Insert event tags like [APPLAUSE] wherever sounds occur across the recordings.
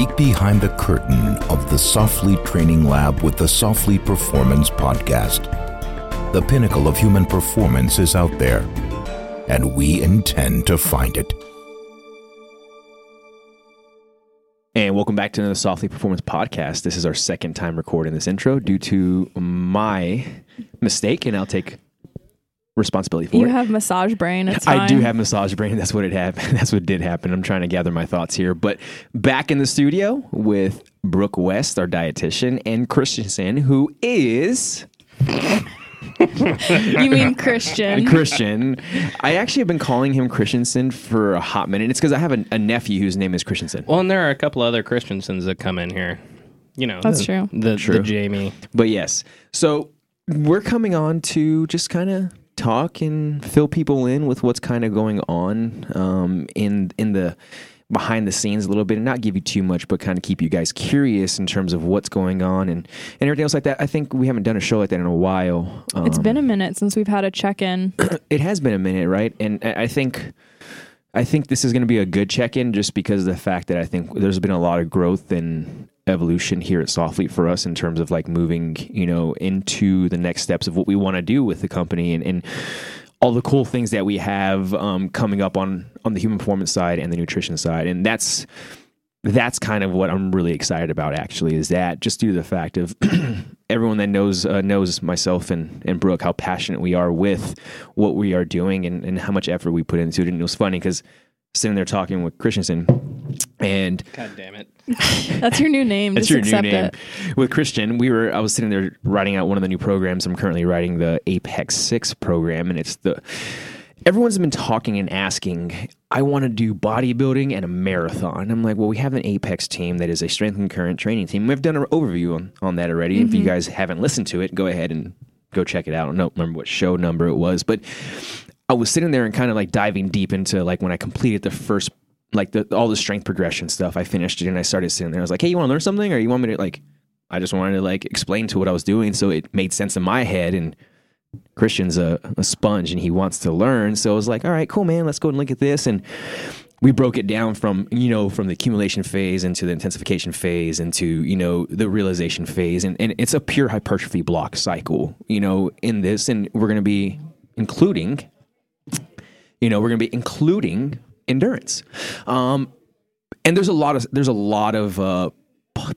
peek behind the curtain of the Soflete Training Lab with the Soflete Performance Podcast. The pinnacle of human performance is out there, and we intend to find it. And welcome back to another Soflete Performance podcast. This is our second time recording this intro due to my mistake, and I'll take responsibility for You it. have massage brain. It's I do have massage brain. [LAUGHS] That's what it happened. [LAUGHS] That's what did happen. I'm trying to gather my thoughts here. But back in the studio with Brooke West, our dietitian, and Christensen, who is You mean Christian? [LAUGHS] Christian. I actually have been calling him Christensen for a hot minute. It's because I have a, a nephew whose name is Christensen. Well, and there are a couple other Christiansens that come in here. You know, That's the, true. The, True. the Jamie. But yes, so we're coming on to just kind of talk and fill people in with what's kind of going on um, in in the behind the scenes a little bit and not give you too much but kind of keep you guys curious in terms of what's going on and, and everything else like that i think we haven't done a show like that in a while um, It's been a minute since we've had a check in. [CLEARS THROAT] it has been a minute, right? And I I think I think this is going to be a good check-in just because of the fact that I think there's been a lot of growth and evolution here at Soflete for us in terms of like moving, you know, into the next steps of what we want to do with the company and, and all the cool things that we have um, coming up on on the human performance side and the nutrition side, and that's that's kind of what I'm really excited about. Actually, is that just due to the fact of [CLEARS THROAT] everyone that knows uh, knows myself and and Brooke how passionate we are with what we are doing and, and how much effort we put into it. And it was funny because sitting there talking with Christensen and God damn it. [LAUGHS] That's your new name. that's Just your new name. it. With Christian, we were I was sitting there writing out one of the new programs. I'm currently writing the Apex Six program, and it's the everyone's been talking and asking. I want to do bodybuilding and a marathon. I'm like, well, we have an Apex team that is a strength and current training team. We've done an overview on, on that already. If you mm-hmm. guys haven't listened to it, go ahead and go check it out. I don't remember what show number it was, but I was sitting there and kind of like diving deep into like when I completed the first like the all the strength progression stuff. I finished it and I started sitting there. I was like, "Hey, you want to learn something, or you want me to like?" I just wanted to like explain to what I was doing, so it made sense in my head. And Christian's a, a sponge and he wants to learn, so I was like, "All right, cool, man. Let's go and look at this." And we broke it down from you know from the accumulation phase into the intensification phase into you know the realization phase, and and it's a pure hypertrophy block cycle. You know, in this, and we're going to be including you know we're going to be including endurance. Um, and there's a lot of there's a lot of uh,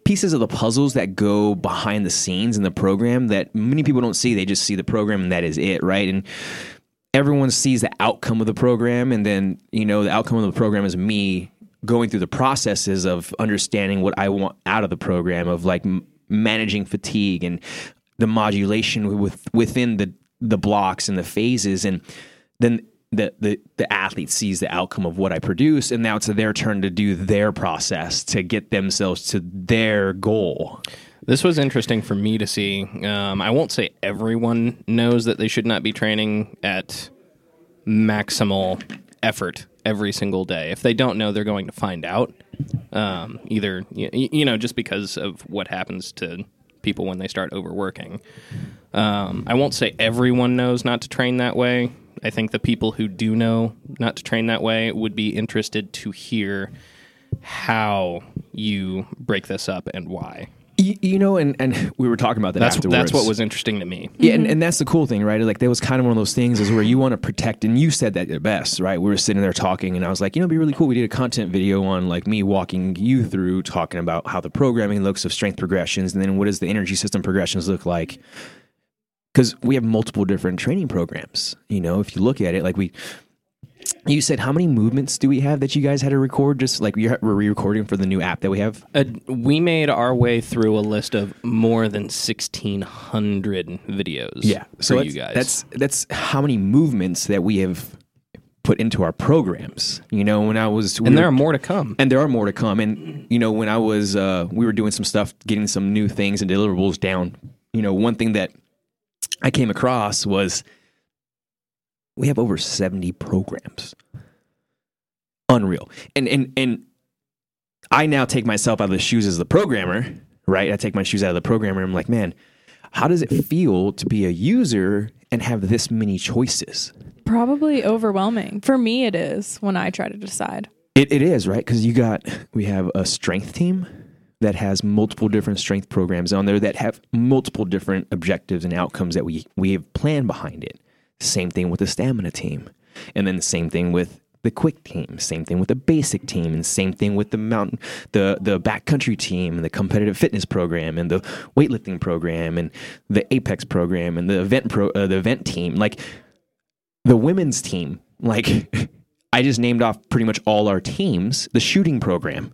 pieces of the puzzles that go behind the scenes in the program that many people don't see. They just see the program and that is it right? And everyone sees the outcome of the program and then you know the outcome of the program is me going through the processes of understanding what i want out of the program of like m- managing fatigue and the modulation with within the the blocks and the phases. And then the, the the athlete sees the outcome of what I produce and now it's their turn to do their process to get themselves to their goal. This was interesting for me to see. Um, I won't say everyone knows that they should not be training at maximal effort every single day. If they don't know, they're going to find out. Um, either y- y- you know, just because of what happens to people when they start overworking. Um, I won't say everyone knows not to train that way. I think the people who do know not to train that way would be interested to hear how you break this up and why. You, you know, and, and we were talking about that That's afterwards. that's what was interesting to me. Yeah, and, and that's the cool thing, right? Like that was kind of one of those things is where you want to protect, and you said that the best, right? We were sitting there talking, and I was like, you know, it'd be really cool. We did a content video on like me walking you through talking about how the programming looks of strength progressions, and then what does the energy system progressions look like? Because we have multiple different training programs. You know, if you look at it, like we. You said how many movements do we have that you guys had to record? Just like we're re-recording for the new app that we have. Uh, we made our way through a list of more than sixteen hundred videos. Yeah. So you guys. that's that's how many movements that we have put into our programs. You know, when I was we and were- there are more to come. and there are more to come. And you know, when I was uh, we were doing some stuff, getting some new things and deliverables down. You know, one thing that I came across was we have over seventy programs. Unreal. And and and I now take myself out of the shoes as the programmer, right? I take my shoes out of the programmer. I'm like, man, how does it feel to be a user and have this many choices? Probably overwhelming. For me, it is when I try to decide. It, it is right because you got we have a strength team that has multiple different strength programs on there that have multiple different objectives and outcomes that we we have planned behind it. Same thing with the stamina team, and then the same thing with the quick team. Same thing with the basic team, and same thing with the mountain the the backcountry team, and the competitive fitness program, and the weightlifting program, and the apex program, and the event pro uh, the event team. Like the women's team, like [LAUGHS] I just named off pretty much all our teams, the shooting program,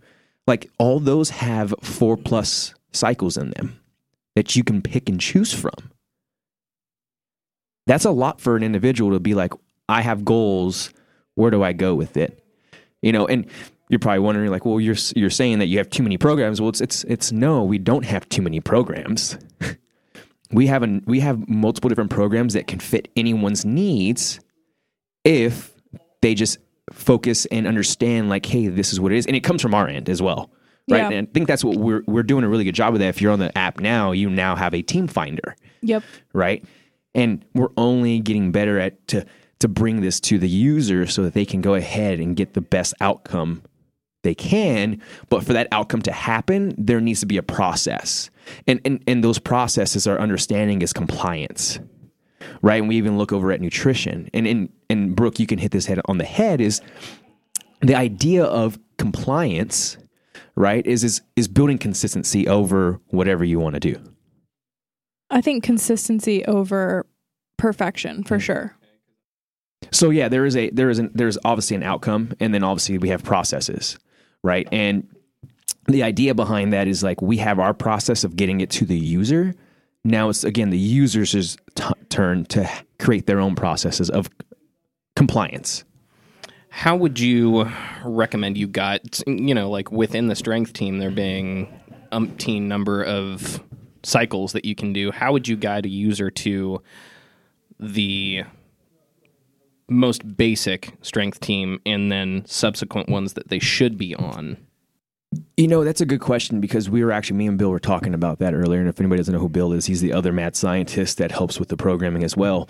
like all those have four plus cycles in them that you can pick and choose from. That's a lot for an individual to be like, I have goals. Where do I go with it? You know, and you're probably wondering, like, well, you're you're saying that you have too many programs. Well, it's it's it's no, we don't have too many programs. [LAUGHS] we have an we have multiple different programs that can fit anyone's needs if they just focus and understand like hey this is what it is. And it comes from our end as well right? Yeah. and i think that's what we're we're doing a really good job of that. If you're on the app now you now have a team finder Yep. right? And we're only getting better at to to bring this to the user so that they can go ahead and get the best outcome they can. But for that outcome to happen there needs to be a process. And and, and those processes our understanding is compliance right and we even look over at nutrition and in and brooke you can hit this head on the head is the idea of compliance right is is is building consistency over whatever you want to do I think consistency over perfection for mm-hmm. sure. So yeah, there is a there is an there's obviously an outcome, and then obviously we have processes, right? And the idea behind that is like we have our process of getting it to the user. Now it's again the user's t- turn to create their own processes of compliance. How would you recommend you got, you know, like within the strength team, there being umpteen number of cycles that you can do? How would you guide a user to the most basic strength team and then subsequent ones that they should be on? You know, that's a good question because we were actually, me and Bill were talking about that earlier. And if anybody doesn't know who Bill is, he's the other mad scientist that helps with the programming as well.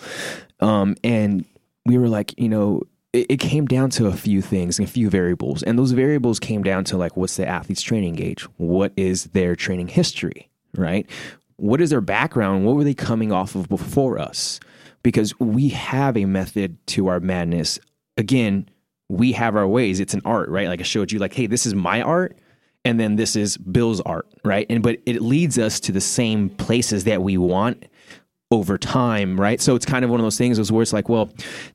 Um, and we were like, you know, it, it came down to a few things, and a few variables. And those variables came down to like, what's the athlete's training gauge? What is their training history, right? What is their background? What were they coming off of before us? Because we have a method to our madness. Again, we have our ways. It's an art, right? Like I showed you, like, hey, this is my art, and then this is Bill's art, right? And but it leads us to the same places that we want over time, right? So it's kind of one of those things where it's like, well,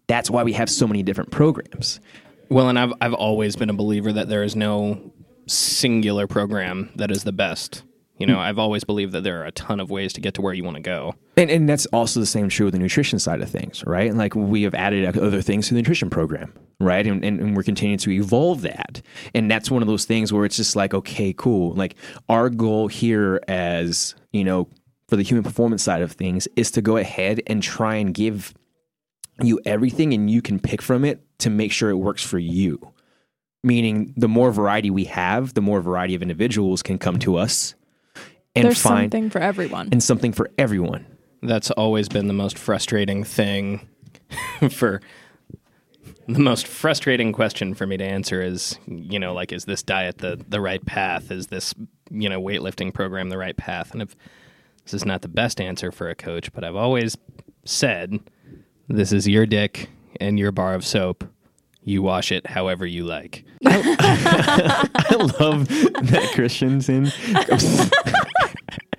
that's why we have so many different programs. Well, and I've I've always been a believer that there is no singular program that is the best. You know, mm. I've always believed that there are a ton of ways to get to where you want to go. And, and that's also the same true with the nutrition side of things, right? And like we have added other things to the nutrition program, right? And, and, and we're continuing to evolve that. And that's one of those things where it's just like, okay, cool. Like our goal here as, you know, for the human performance side of things is to go ahead and try and give you everything and you can pick from it to make sure it works for you. Meaning the more variety we have, the more variety of individuals can come to us and There's find something for everyone. and something for everyone. That's always been the most frustrating thing [LAUGHS] for the most frustrating question for me to answer is, you know, like is this diet the the right path? Is this, you know, weightlifting program the right path? And if this is not the best answer for a coach, but I've always said this is your dick and your bar of soap. You wash it however you like. [LAUGHS] [LAUGHS] I love that Christian's in. [LAUGHS]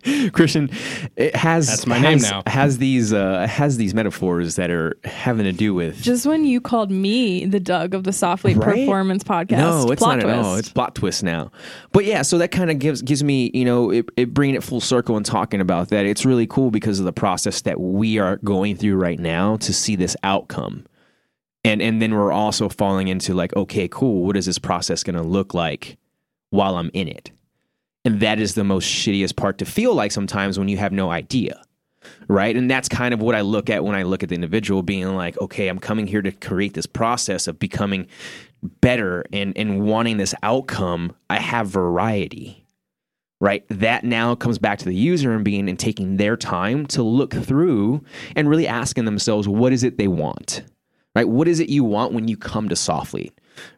[LAUGHS] Christian it has That's my has, name now. has these uh, has these metaphors that are having to do with Just when you called me the Doug of the Soflete Right? Performance podcast, No, it's plot not twist. at all. It's plot twist now. But yeah, so that kind of gives gives me, you know, it, it bringing it full circle and talking about that. It's really cool because of the process that we are going through right now to see this outcome. And and then we're also falling into like, okay, cool. What is this process going to look like while I'm in it? And that is the most shittiest part to feel like sometimes when you have no idea. Right. And that's kind of what I look at when I look at the individual being like, okay, I'm coming here to create this process of becoming better and, and wanting this outcome. I have variety. Right. That now comes back to the user and being and taking their time to look through and really asking themselves, what is it they want? Right? What is it you want when you come to Soflete?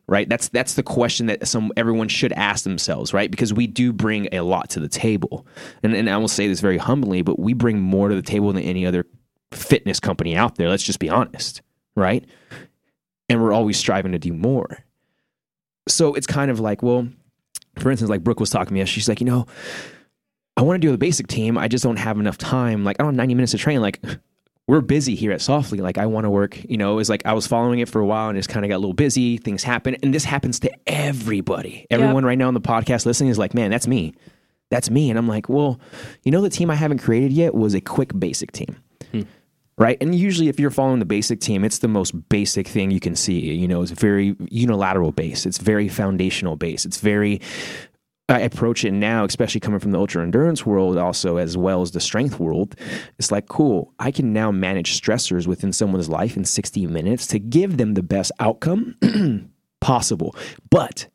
Right? That's that's the question that some everyone should ask themselves, right? Because we do bring a lot to the table, and and I will say this very humbly, but we bring more to the table than any other fitness company out there. Let's just be honest, right? And we're always striving to do more. So it's kind of like, well, for instance, like Brooke was talking to me, she's like, you know, I want to do the basic team. I just don't have enough time. Like, I don't have 90 minutes to train. Like, we're busy here at Soflete. Like, I want to work, you know, it's like I was following it for a while and just kind of got a little busy. Things happen. And this happens to everybody. Everyone right now on the podcast listening is like, man, that's me. That's me. And I'm like, well, you know, the team I haven't created yet was a quick basic team. Hmm. Right. And usually, if you're following the basic team, it's the most basic thing you can see. You know, it's very unilateral base, it's very foundational base, it's very I approach it now, especially coming from the ultra endurance world, also as well as the strength world. It's like, cool, I can now manage stressors within someone's life in 60 minutes to give them the best outcome [CLEARS THROAT] possible. But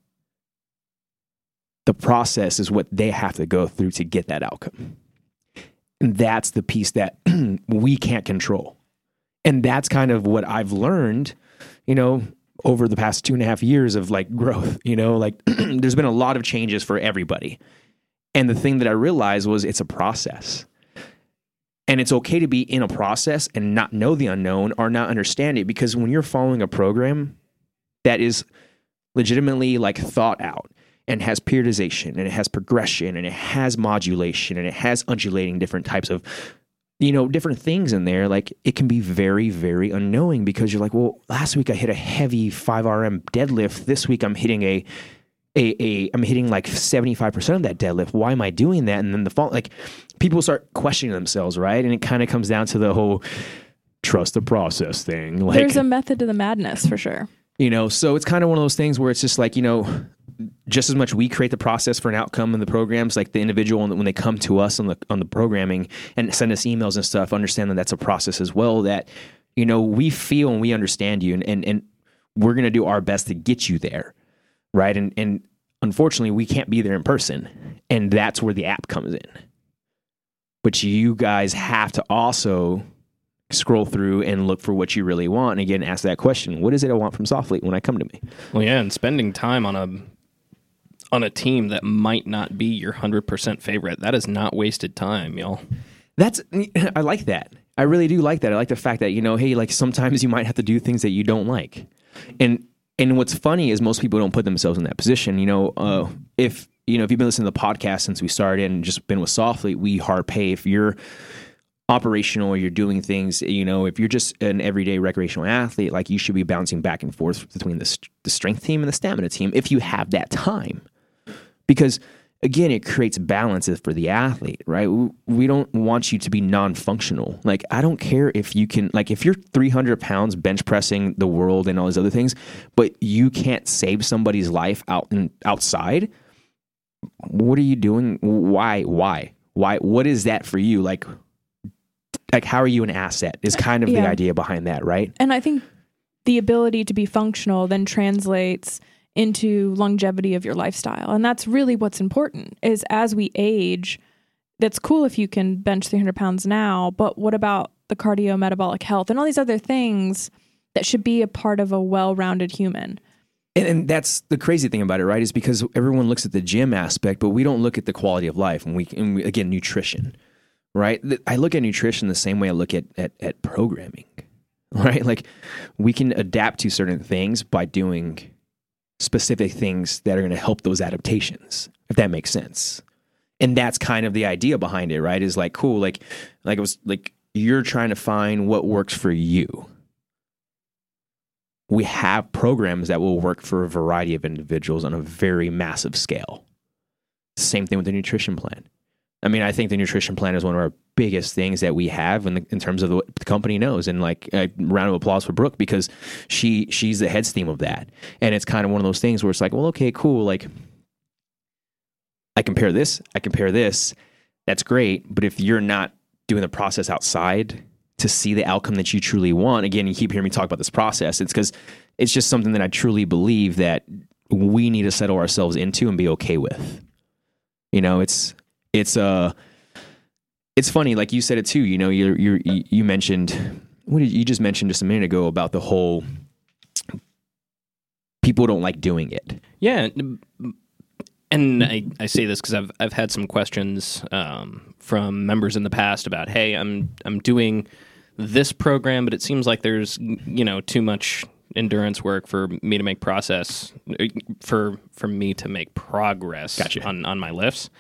the process is what they have to go through to get that outcome. And that's the piece that [CLEARS THROAT] we can't control. And that's kind of what I've learned, you know, over the past two and a half years of like growth, you know, like [CLEARS THROAT] there's been a lot of changes for everybody. And the thing that I realized was it's a process. And it's okay to be in a process and not know the unknown or not understand it because when you're following a program that is legitimately like thought out and has periodization and it has progression and it has modulation and it has undulating different types of you know different things in there like it can be very very unknowing because you're like well last week i hit a heavy 5rm deadlift this week i'm hitting a a, a I'm hitting like 75% of that deadlift. Why am I doing that? And then the fall like people start questioning themselves, right? And it kind of comes down to the whole trust the process thing. Like There's a method to the madness for sure. you know, so it's kind of one of those things where it's just like, you know, just as much we create the process for an outcome in the programs, like the individual when they come to us on the on the programming and send us emails and stuff, understand that that's a process as well. That you know we feel and we understand you, and and, and we're going to do our best to get you there, right? And and unfortunately, we can't be there in person, and that's where the app comes in. But you guys have to also scroll through and look for what you really want, and again, ask that question: What is it I want from Soflete when I come to me? Well, yeah, and spending time on a on a team that might not be your hundred percent favorite that is not wasted time, y'all. That's [CLEARS THROAT] I like that. I really do like that. I like the fact that you know, hey, like sometimes you might have to do things that you don't like, and and what's funny is most people don't put themselves in that position. You know, uh, if you know if you've been listening to the podcast since we started and just been with Soflete, we hard pay. If you're operational or you're doing things, you know, if you're just an everyday recreational athlete, like you should be bouncing back and forth between the, the strength team and the stamina team if you have that time. Because again, it creates balance for the athlete, right? We don't want you to be non functional. Like, I don't care if you can, like, if you're 300 pounds bench pressing the world and all these other things, but you can't save somebody's life out and outside. What are you doing? Why? Why? Why? What is that for you? Like, like how are you an asset? Is kind of the idea behind that, right? And I think the ability to be functional then translates into longevity of your lifestyle. And that's really what's important is as we age, that's cool if you can bench 300 pounds now, but what about the cardio metabolic health and all these other things that should be a part of a well-rounded human? And, and that's the crazy thing about it, right? Is because everyone looks at the gym aspect, but we don't look at the quality of life. And we, and we again, nutrition, right? I look at nutrition the same way I look at, at at programming, [LAUGHS] right? Like we can adapt to certain things by doing specific things that are going to help those adaptations, if that makes sense. And that's kind of the idea behind it, right? Is like cool, like like it was like you're trying to find what works for you we have programs that will work for a variety of individuals on a very massive scale. Same thing with the nutrition plan. I mean, I think the nutrition plan is one of our biggest things that we have in, the, in terms of the, what the company knows. And like a round of applause for Brooke because she she's the head steam of that. And it's kind of one of those things where it's like, well, okay, cool. Like I compare this, I compare this. That's great. But if you're not doing the process outside to see the outcome that you truly want, again, you keep hearing me talk about this process. It's because it's just something that I truly believe that we need to settle ourselves into and be okay with. You know, it's it's uh it's funny, like you said it too. You know, you you you mentioned what did you just mentioned just a minute ago about the whole people don't like doing it. Yeah, and I, I say this because I've I've had some questions um, from members in the past about, hey, I'm I'm doing this program, but it seems like there's you know too much endurance work for me to make process for for me to make progress Gotcha. on on my lifts.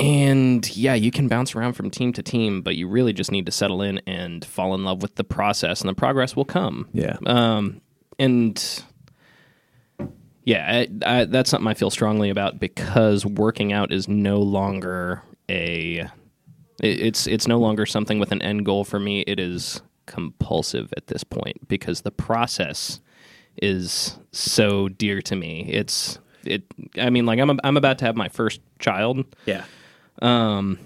And yeah, you can bounce around from team to team, but you really just need to settle in and fall in love with the process, and the progress will come. Yeah. Um, and yeah, I, I, that's something I feel strongly about because working out is no longer a. it- It's it's no longer something with an end goal for me. It is compulsive at this point because the process is so dear to me. It's it. I mean, like I'm a, I'm about to have my first child. Yeah. Um,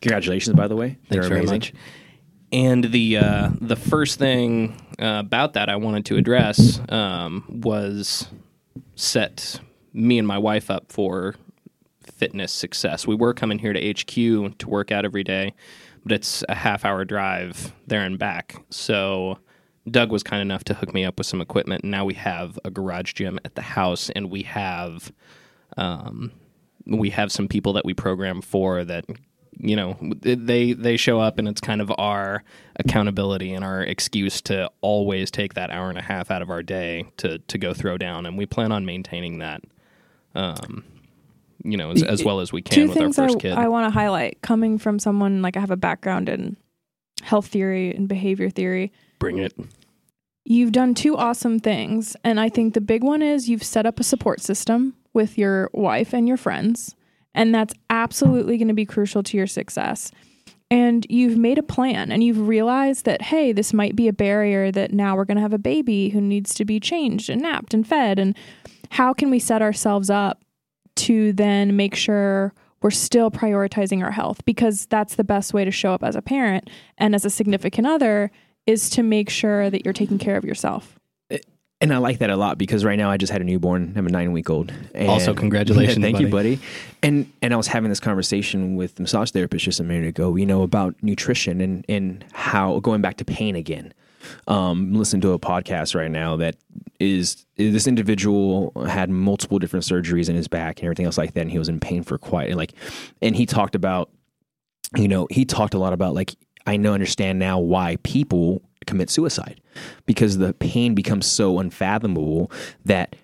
Congratulations, by the way. Thanks They're very amazing. much. And the uh, the first thing uh, about that I wanted to address um, was set me and my wife up for fitness success. We were coming here to HQ to work out every day, but it's a half hour drive there and back. So Doug was kind enough to hook me up with some equipment, and now we have a garage gym at the house, and we have um, we have some people that we program for that you know they they show up and it's kind of our accountability and our excuse to always take that hour and a half out of our day to to go throw down. And we plan on maintaining that um you know as, as well as we can Two with our things I, kid. I want to highlight. Coming from someone like I have a background in health theory and behavior theory. bring it. You've done two awesome things. And I think the big one is you've set up a support system with your wife and your friends. And that's absolutely going to be crucial to your success. And you've made a plan and you've realized that, hey, this might be a barrier that now we're going to have a baby who needs to be changed and napped and fed. And how can we set ourselves up to then make sure we're still prioritizing our health? Because that's the best way to show up as a parent and as a significant other is to make sure that you're taking care of yourself. And I like that a lot because right now I just had a newborn. I'm a nine week old. And Also, congratulations, [LAUGHS] thank you, buddy. buddy. And and I was having this conversation with the massage therapist just a minute ago. You know about nutrition and and how going back to pain again. Um, listen to a podcast right now that is, is this individual had multiple different surgeries in his back and everything else like that, and he was in pain for quite like, and he talked about, you know, he talked a lot about like I know understand now why people commit suicide because the pain becomes so unfathomable that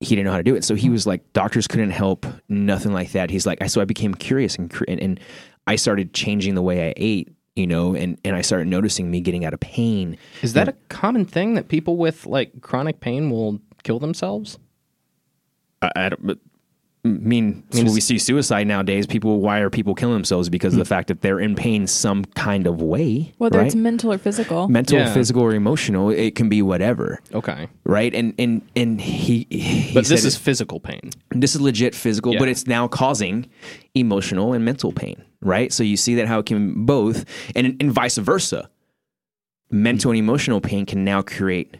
he didn't know how to do it. So he hmm. was like, doctors couldn't help, nothing like that. He's like, I so I became curious and and, and I started changing the way I ate, you know, and and I started noticing me getting out of pain. is that a common thing that people with like chronic pain will kill themselves I, I don't, but, I mean, so when we see suicide nowadays, people, why are people killing themselves? Because of the mm. fact that they're in pain some kind of way, Whether right? it's mental or physical. mental, Yeah. physical, or emotional. It can be whatever, okay right? And and and he, he but this is it- physical pain this is legit physical, but it's now causing emotional and mental pain, right? So you see that how it can both, and, and vice versa. Mental and emotional pain can now create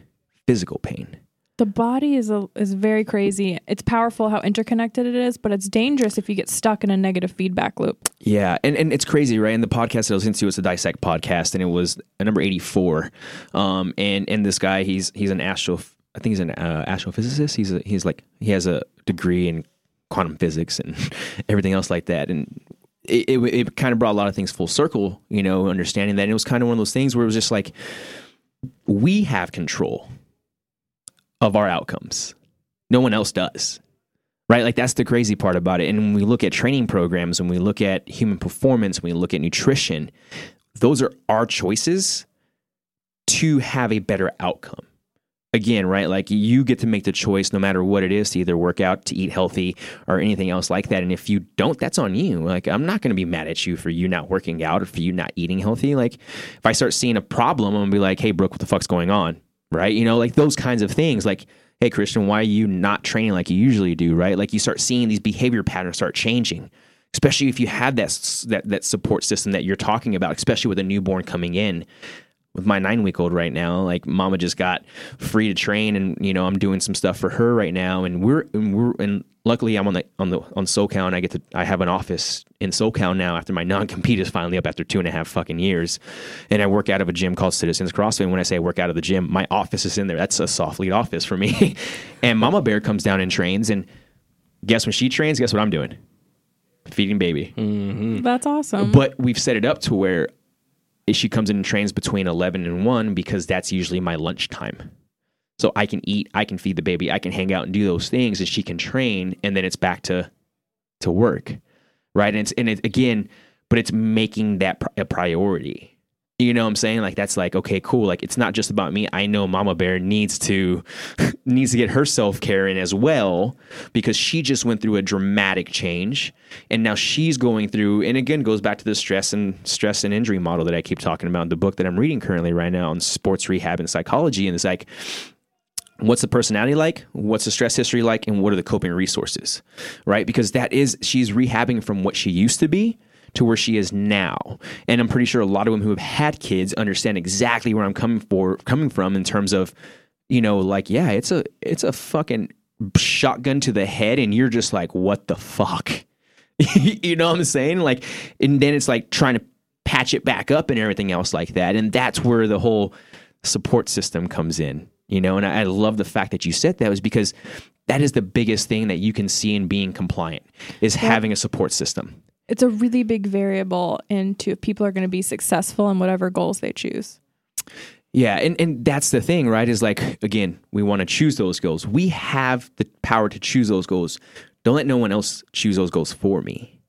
physical pain. The body is a, is very crazy. It's powerful how interconnected it is, but it's dangerous if you get stuck in a negative feedback loop. Yeah, and, and it's crazy, right? And the podcast that I was into was the Dissect podcast, and it was number eighty four. Um, and and this guy, he's he's an astro, I think he's an uh, astrophysicist. He's a, he's like he has a degree in quantum physics and [LAUGHS] everything else like that. And it, it it kind of brought a lot of things full circle, you know, understanding that. And it was kind of one of those things where it was just like we have control of our outcomes. No one else does right? Like that's the crazy part about it. And when we look at training programs, when we look at human performance, when we look at nutrition, those are our choices to have a better outcome. Again, right? Like you get to make the choice no matter what it is to either work out, to eat healthy, or anything else like that. And if you don't, that's on you. Like I'm not going to be mad at you for you not working out or for you not eating healthy. Like if I start seeing a problem, I'm going to be like, hey, Brooke, what the fuck's going on? Right? You know, like those kinds of things. Like, hey, Christian, why are you not training like you usually do? Right? Like you start seeing these behavior patterns start changing especially if you have that that that support system that you're talking about, especially with a newborn coming in. With my nine week old right now. Like mama just got free to train and you know, I'm doing some stuff for her right now and we're and we're and luckily I'm on the on the on SoCal and I get to I have an office in SoCal now after my non compete is finally up after two and a half fucking years. And I work out of a gym called Citizens CrossFit. And when I say I work out of the gym, my office is in there. That's a Soflete office for me. [LAUGHS] and Mama Bear comes down and trains and guess when she trains, guess what I'm doing? Feeding baby. That's awesome. But we've set it up to where she comes in and trains between 11 and 1 because that's usually my lunchtime. So I can eat, I can feed the baby, I can hang out and do those things, and she can train, and then it's back to to work, right? And it's and it again, but it's making that a priority. You know what I'm saying? Like that's like okay, cool. Like it's not just about me. I know Mama Bear needs to [LAUGHS] needs to get her self care in as well because she just went through a dramatic change, and now she's going through. And again, goes back to the stress and stress and injury model that I keep talking about. in The book that I'm reading currently right now on sports rehab and psychology, and it's like what's the personality like what's the stress history like and what are the coping resources right because that is she's rehabbing from what she used to be to where she is now. And i'm pretty sure a lot of women who have had kids understand exactly where i'm coming for coming from in terms of you know like yeah it's a it's a fucking shotgun to the head and you're just like what the fuck? [LAUGHS] You know what i'm saying? Like and then it's like trying to patch it back up and everything else like that. And that's where the whole support system comes in you know? And I, I love the fact that you said that was because that is the biggest thing that you can see in being compliant is having a support system it's a really big variable into if people are going to be successful in whatever goals they choose. yeah and, and that's the thing right is like again we want to choose those goals. We have the power to choose those goals. Don't let no one else choose those goals for me.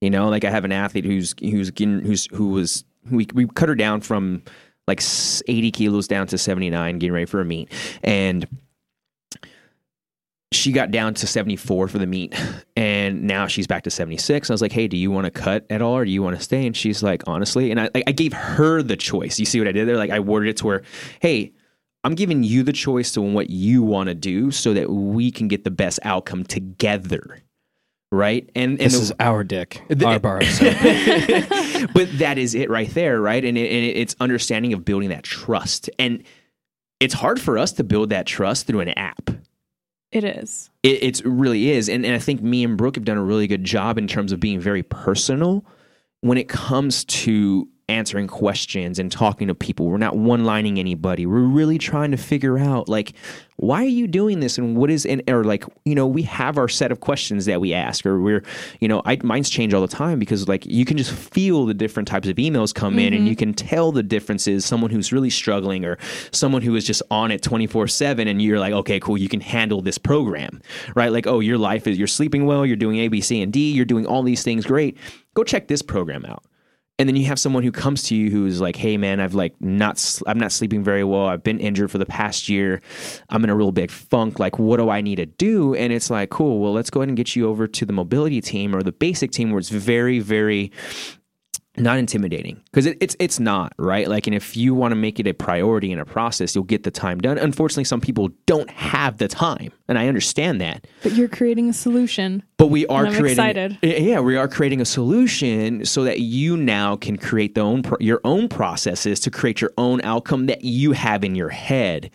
You know like i have an athlete who's who's getting who's who was we, we cut her down from like 80 kilos down to 79 getting ready for a meet. And she got down to 74 for the meet and now she's back to 76 i was like hey do you want to cut at all or do you want to stay and she's like honestly and I, I gave her the choice you see what i did there like i worded it to where hey i'm giving you the choice to what you want to do so that we can get the best outcome together right and, and This the- is our dick, [LAUGHS] The- our bar. [LAUGHS] But that is it right there, right? And, it, and it's understanding of building that trust. And it's hard for us to build that trust through an app. It is. It it's, really is. And, and I think me and Brooke have done a really good job in terms of being very personal when it comes to answering questions and talking to people. We're not one lining anybody. We're really trying to figure out, like, why are you doing this and what is, and, or like, you know, we have our set of questions that we ask, or we're, you know, I, mine's change all the time because, like, you can just feel the different types of emails come in and you mm-hmm. can tell the differences. Someone who's really struggling or someone who is just on it 24 7, and you're like, okay, cool, you can handle this program, right? Like, oh, your life is, you're sleeping well, you're doing A, B, C, and D, you're doing all these things great. Go check this program out and then you have someone who comes to you who's like hey man i've like not I'm not sleeping very well. I've been injured for the past year. I'm in a real big funk. Like what do i need to do? And it's like cool. Well let's go ahead and get you over to the mobility team or the basic team where it's very very not intimidating because it, it's it's not right? Like and if you want to make it a priority in a process you'll get the time done. Unfortunately some people don't have the time and i understand that. But you're creating a solution. but we are creating excited. yeah we are creating a solution so that you now can create the own your own processes to create your own outcome that you have in your head.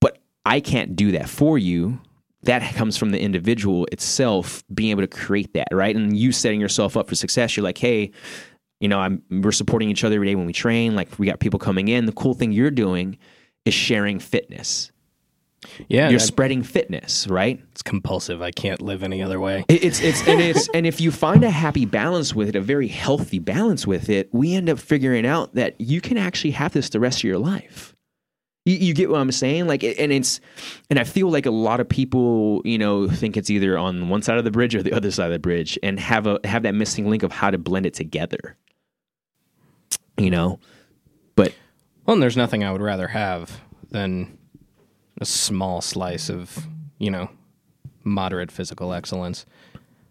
But i can't do that for you that comes from the individual itself being able to create that right and you setting yourself up for success you're like hey you know I'm, we're supporting each other every day when we train like we got people coming in the cool thing you're doing is sharing fitness yeah, you're that- spreading fitness right it's compulsive. I can't live any other way. It- It's it's and it's and if you find a happy balance with it, a very healthy balance with it, we end up figuring out that you can actually have this the rest of your life. You, you get what I'm saying? Like, and it's and I feel like a lot of people, you know, think it's either on one side of the bridge or the other side of the bridge, and have a have that missing link of how to blend it together. You know, but Well, and there's nothing I would rather have than a small slice of, you know, moderate physical excellence.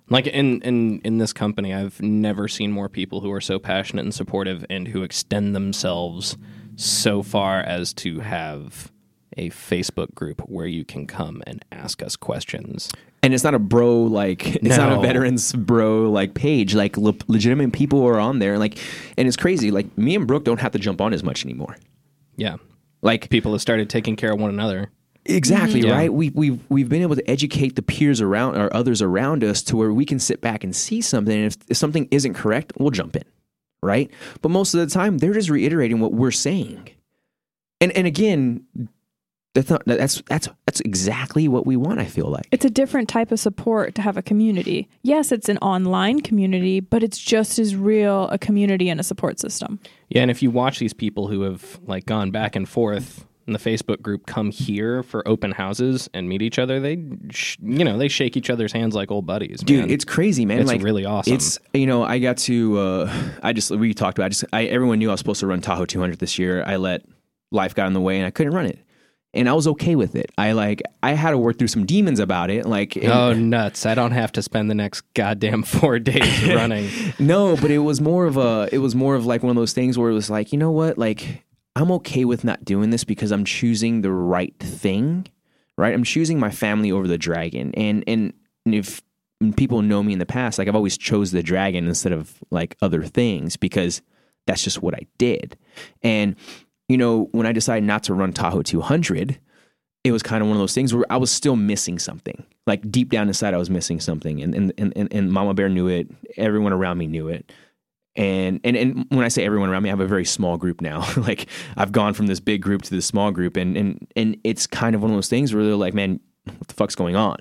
Like in, in in this company, I've never seen more people who are so passionate and supportive and who extend themselves so far as to have a Facebook group where you can come and ask us questions. and it's not a bro like it's not a veterans bro like page like le- legitimate people are on there like and it's crazy like me and brooke don't have to jump on as much anymore Yeah. like People have started taking care of one another. exactly Yeah. right we, we've we've been able to educate the peers around or others around us to where we can sit back and see something and if, if something isn't correct we'll jump in right but most of the time they're just reiterating what we're saying and and again that's not that's that's that's exactly what we want i feel like It's a different type of support to have a community. Yes, it's an online community, but it's just as real a community and a support system. Yeah, and if you watch these people who have like gone back and forth in the Facebook group come here for open houses and meet each other, they sh- you know, they shake each other's hands like old buddies. dude man. it's crazy man It's like really awesome. it's you know i got to uh [LAUGHS] i just we talked about I just I, everyone knew i was supposed to run tahoe 200 this year i let life got in the way and i couldn't run it and i was okay with it i like i had to work through some demons about it like oh nuts! I don't have to spend the next goddamn [LAUGHS] four days [LAUGHS] running. no but it was more of a it was more of like one of those things where it was like you know what like i'm okay with not doing this because i'm choosing the right thing right i'm choosing my family over the dragon and and if people know me in the past like i've always chose the dragon instead of like other things because that's just what i did and you know when i decided not to run tahoe 200 it was kind of one of those things where I was still missing something. Like deep down inside, I was missing something, and and and, and, and Mama Bear knew it. Everyone around me knew it. And, and and when I say everyone around me, I have a very small group now. [LAUGHS] like I've gone from this big group to this small group, and and and it's kind of one of those things where they're like, "Man, what the fuck's going on?"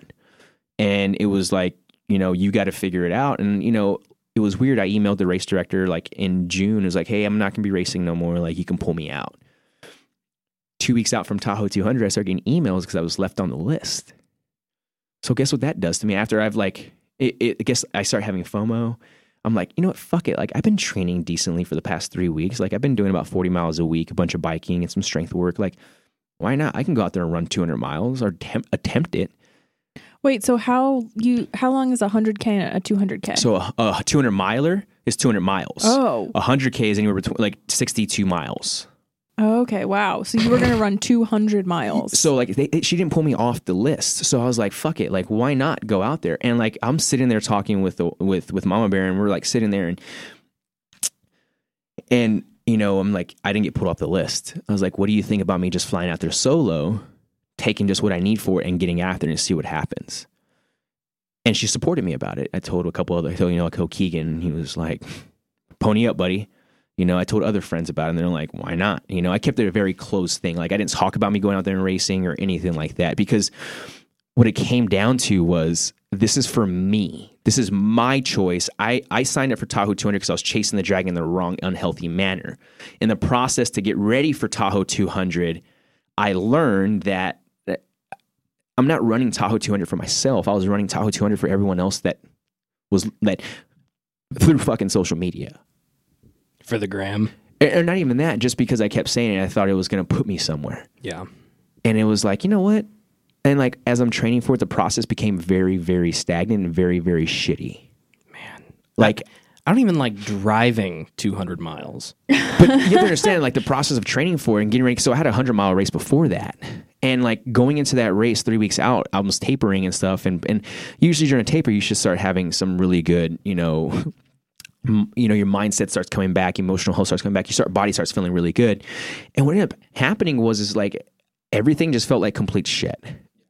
And it was like, you know, you got to figure it out. And you know, it was weird. I emailed the race director like in June. It was like, "Hey, I'm not gonna be racing no more. Like, you can pull me out." two weeks out from Tahoe 200, I started getting emails because I was left on the list. So guess what that does to me? After I've like, it, it, I guess I start having FOMO. I'm like, you know what? Fuck it. Like I've been training decently for the past three weeks. Like I've been doing about 40 miles a week, a bunch of biking and some strength work. Like, why not? I can go out there and run 200 miles or attempt, attempt it. Wait, so how you how long is a hundred k and a two hundred k? So a, a 200 miler is 200 miles. oh, A 100k is anywhere between like 62 miles. Okay, wow. So you were gonna run two hundred [LAUGHS] miles. So like they, she didn't pull me off the list. So I was like, fuck it. Like why not go out there? And like I'm sitting there talking with the with with Mama Bear and we're like sitting there and and you know, I'm like I didn't get pulled off the list. I was like, what do you think about me just flying out there solo, taking just what I need for it and getting out there and see what happens? And she supported me about it. I told a couple other I told you know, like Keegan, he was like, Pony up, buddy. You know, I told other friends about it and they're like, why not? You know, I kept it a very close thing. Like I didn't talk about me going out there and racing or anything like that because what it came down to was this is for me. This is my choice. I, I signed up for Tahoe 200 because I was chasing the dragon in the wrong, unhealthy manner. In the process to get ready for Tahoe 200, I learned that, that I'm not running Tahoe 200 for myself. I was running Tahoe 200 for everyone else that was that through fucking social media. For the gram. Or not even that, just because I kept saying it, I thought it was going to put me somewhere. Yeah. And it was like, you know what? And like as I'm training for it, the process became very, very stagnant and very, very shitty. Man. Like, I don't even like driving 200 miles. [LAUGHS] but you have to understand, like the process of training for it and getting ready. So I had a hundred mile race before that, and like going into that race three weeks out, I was tapering and stuff. And and usually during a taper, you should start having some really good, you know, you know, your mindset starts coming back, emotional health starts coming back, your start body starts feeling really good. And what ended up happening was is like everything just felt like complete shit.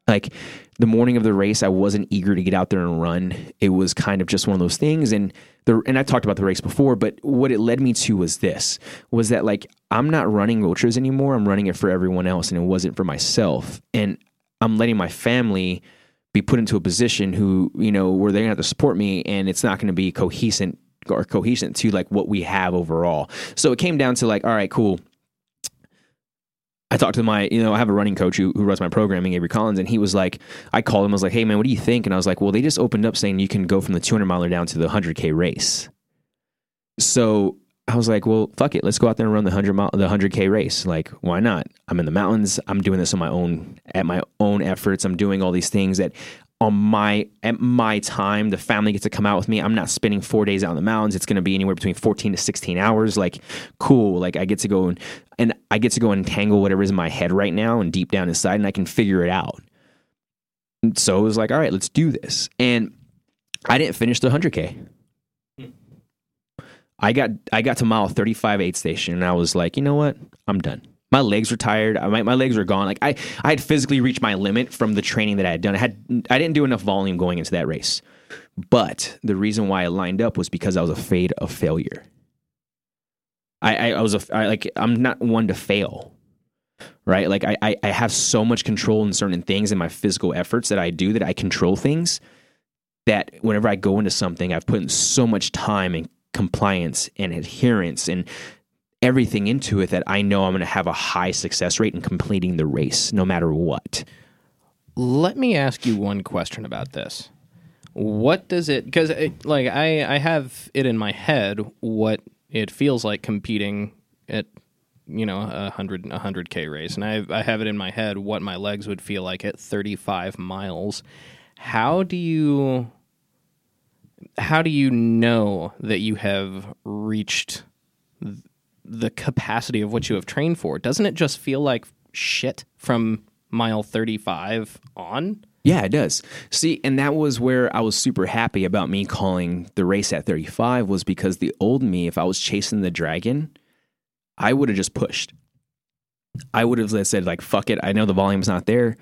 Like the morning of the race, I wasn't eager to get out there and run. It was kind of just one of those things. And the and I talked about the race before, but what it led me to was this: was that like I'm not running ultras anymore. I'm running it for everyone else, and it wasn't for myself. And I'm letting my family be put into a position who you know where they're gonna have to support me, and it's not going to be cohesive or cohesive to like what we have overall. So it came down to like, all right, cool. I talked to my, you know, I have a running coach who, who runs my programming, Avery Collins, and he was like, I called him, I was like, hey man, what do you think? And I was like, well, they just opened up saying you can go from the 200 miler down to the 100K race. So I was like, well, fuck it. Let's go out there and run the 100 mile, the 100K race. Like, why not? I'm in the mountains. I'm doing this on my own, at my own efforts. I'm doing all these things that on my at my time. The family gets to come out with me. I'm not spending four days out in the mountains. It's going to be anywhere between 14 to 16 hours. Like, cool. Like I get to go and and I get to go and tangle is in my head right now and deep down inside, and I can figure it out. And so it was like, all right, let's do this. And I didn't finish the 100k. I got I got to mile 35 aid station, and I was like, you know what? I'm done. My legs were tired. My, my legs were gone. Like I, I had physically reached my limit from the training that I had done. I had I didn't do enough volume going into that race. But the reason why I lined up was because I was afraid of failure. I, I, I was a, I, like I'm not one to fail, right? Like I, I I have so much control in certain things in my physical efforts that I do that I control things that whenever I go into something, I've put in so much time and compliance and adherence and everything into it that I know I'm going to have a high success rate in completing the race, no matter what. Let me ask you one question about this. What does it? Because like I, I have it in my head what it feels like competing at you know a hundred a hundred k race, and I I have it in my head what my legs would feel like at 35 miles. How do you how do you know that you have reached the capacity of what you have trained for? Doesn't it just feel like shit from mile 35 on? Yeah, it does. See, and that was where I was super happy about me calling the race at 35 was because the old me, if I was chasing the dragon, I would have just pushed. I would have said like, "Fuck it, I know the volume's not there.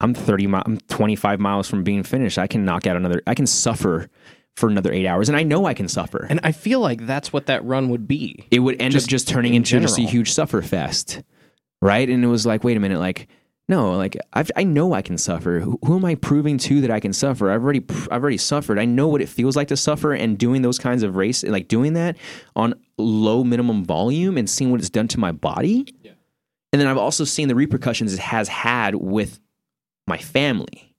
I'm 30 mi- I'm 25 miles from being finished. I can knock out another I can suffer for another 8 hours and I know I can suffer." And I feel like that's what that run would be. it would end Just up just turning in into just a huge suffer fest, right? And it was like, wait a minute, like, no, like I've, I know I can suffer. Who, who am I proving to that I can suffer? I've already, I've already suffered. I know what it feels like to suffer, and doing those kinds of race, like doing that on low minimum volume and seeing what it's done to my body. Yeah. And then I've also seen the repercussions it has had with my family.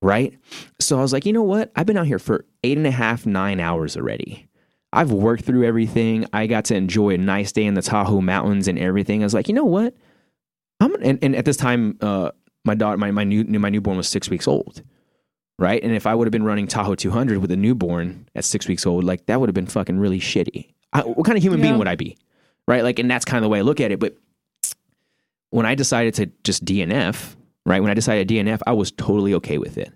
Right. So I was like, you know what? I've been out here for eight and a half, nine hours already. I've worked through everything. I got to enjoy a nice day in the Tahoe Mountains and everything. I was like, you know what? I'm and, and at this time, uh, my daughter, my my new my newborn was six weeks old, right? And if I would have been running Tahoe 200 with a newborn at six weeks old, like that would have been fucking really shitty. I, what kind of human being would I be, right? Like, and that's kind of the way I look at it. But when I decided to just DNF, right? When I decided DNF, I was totally okay with it.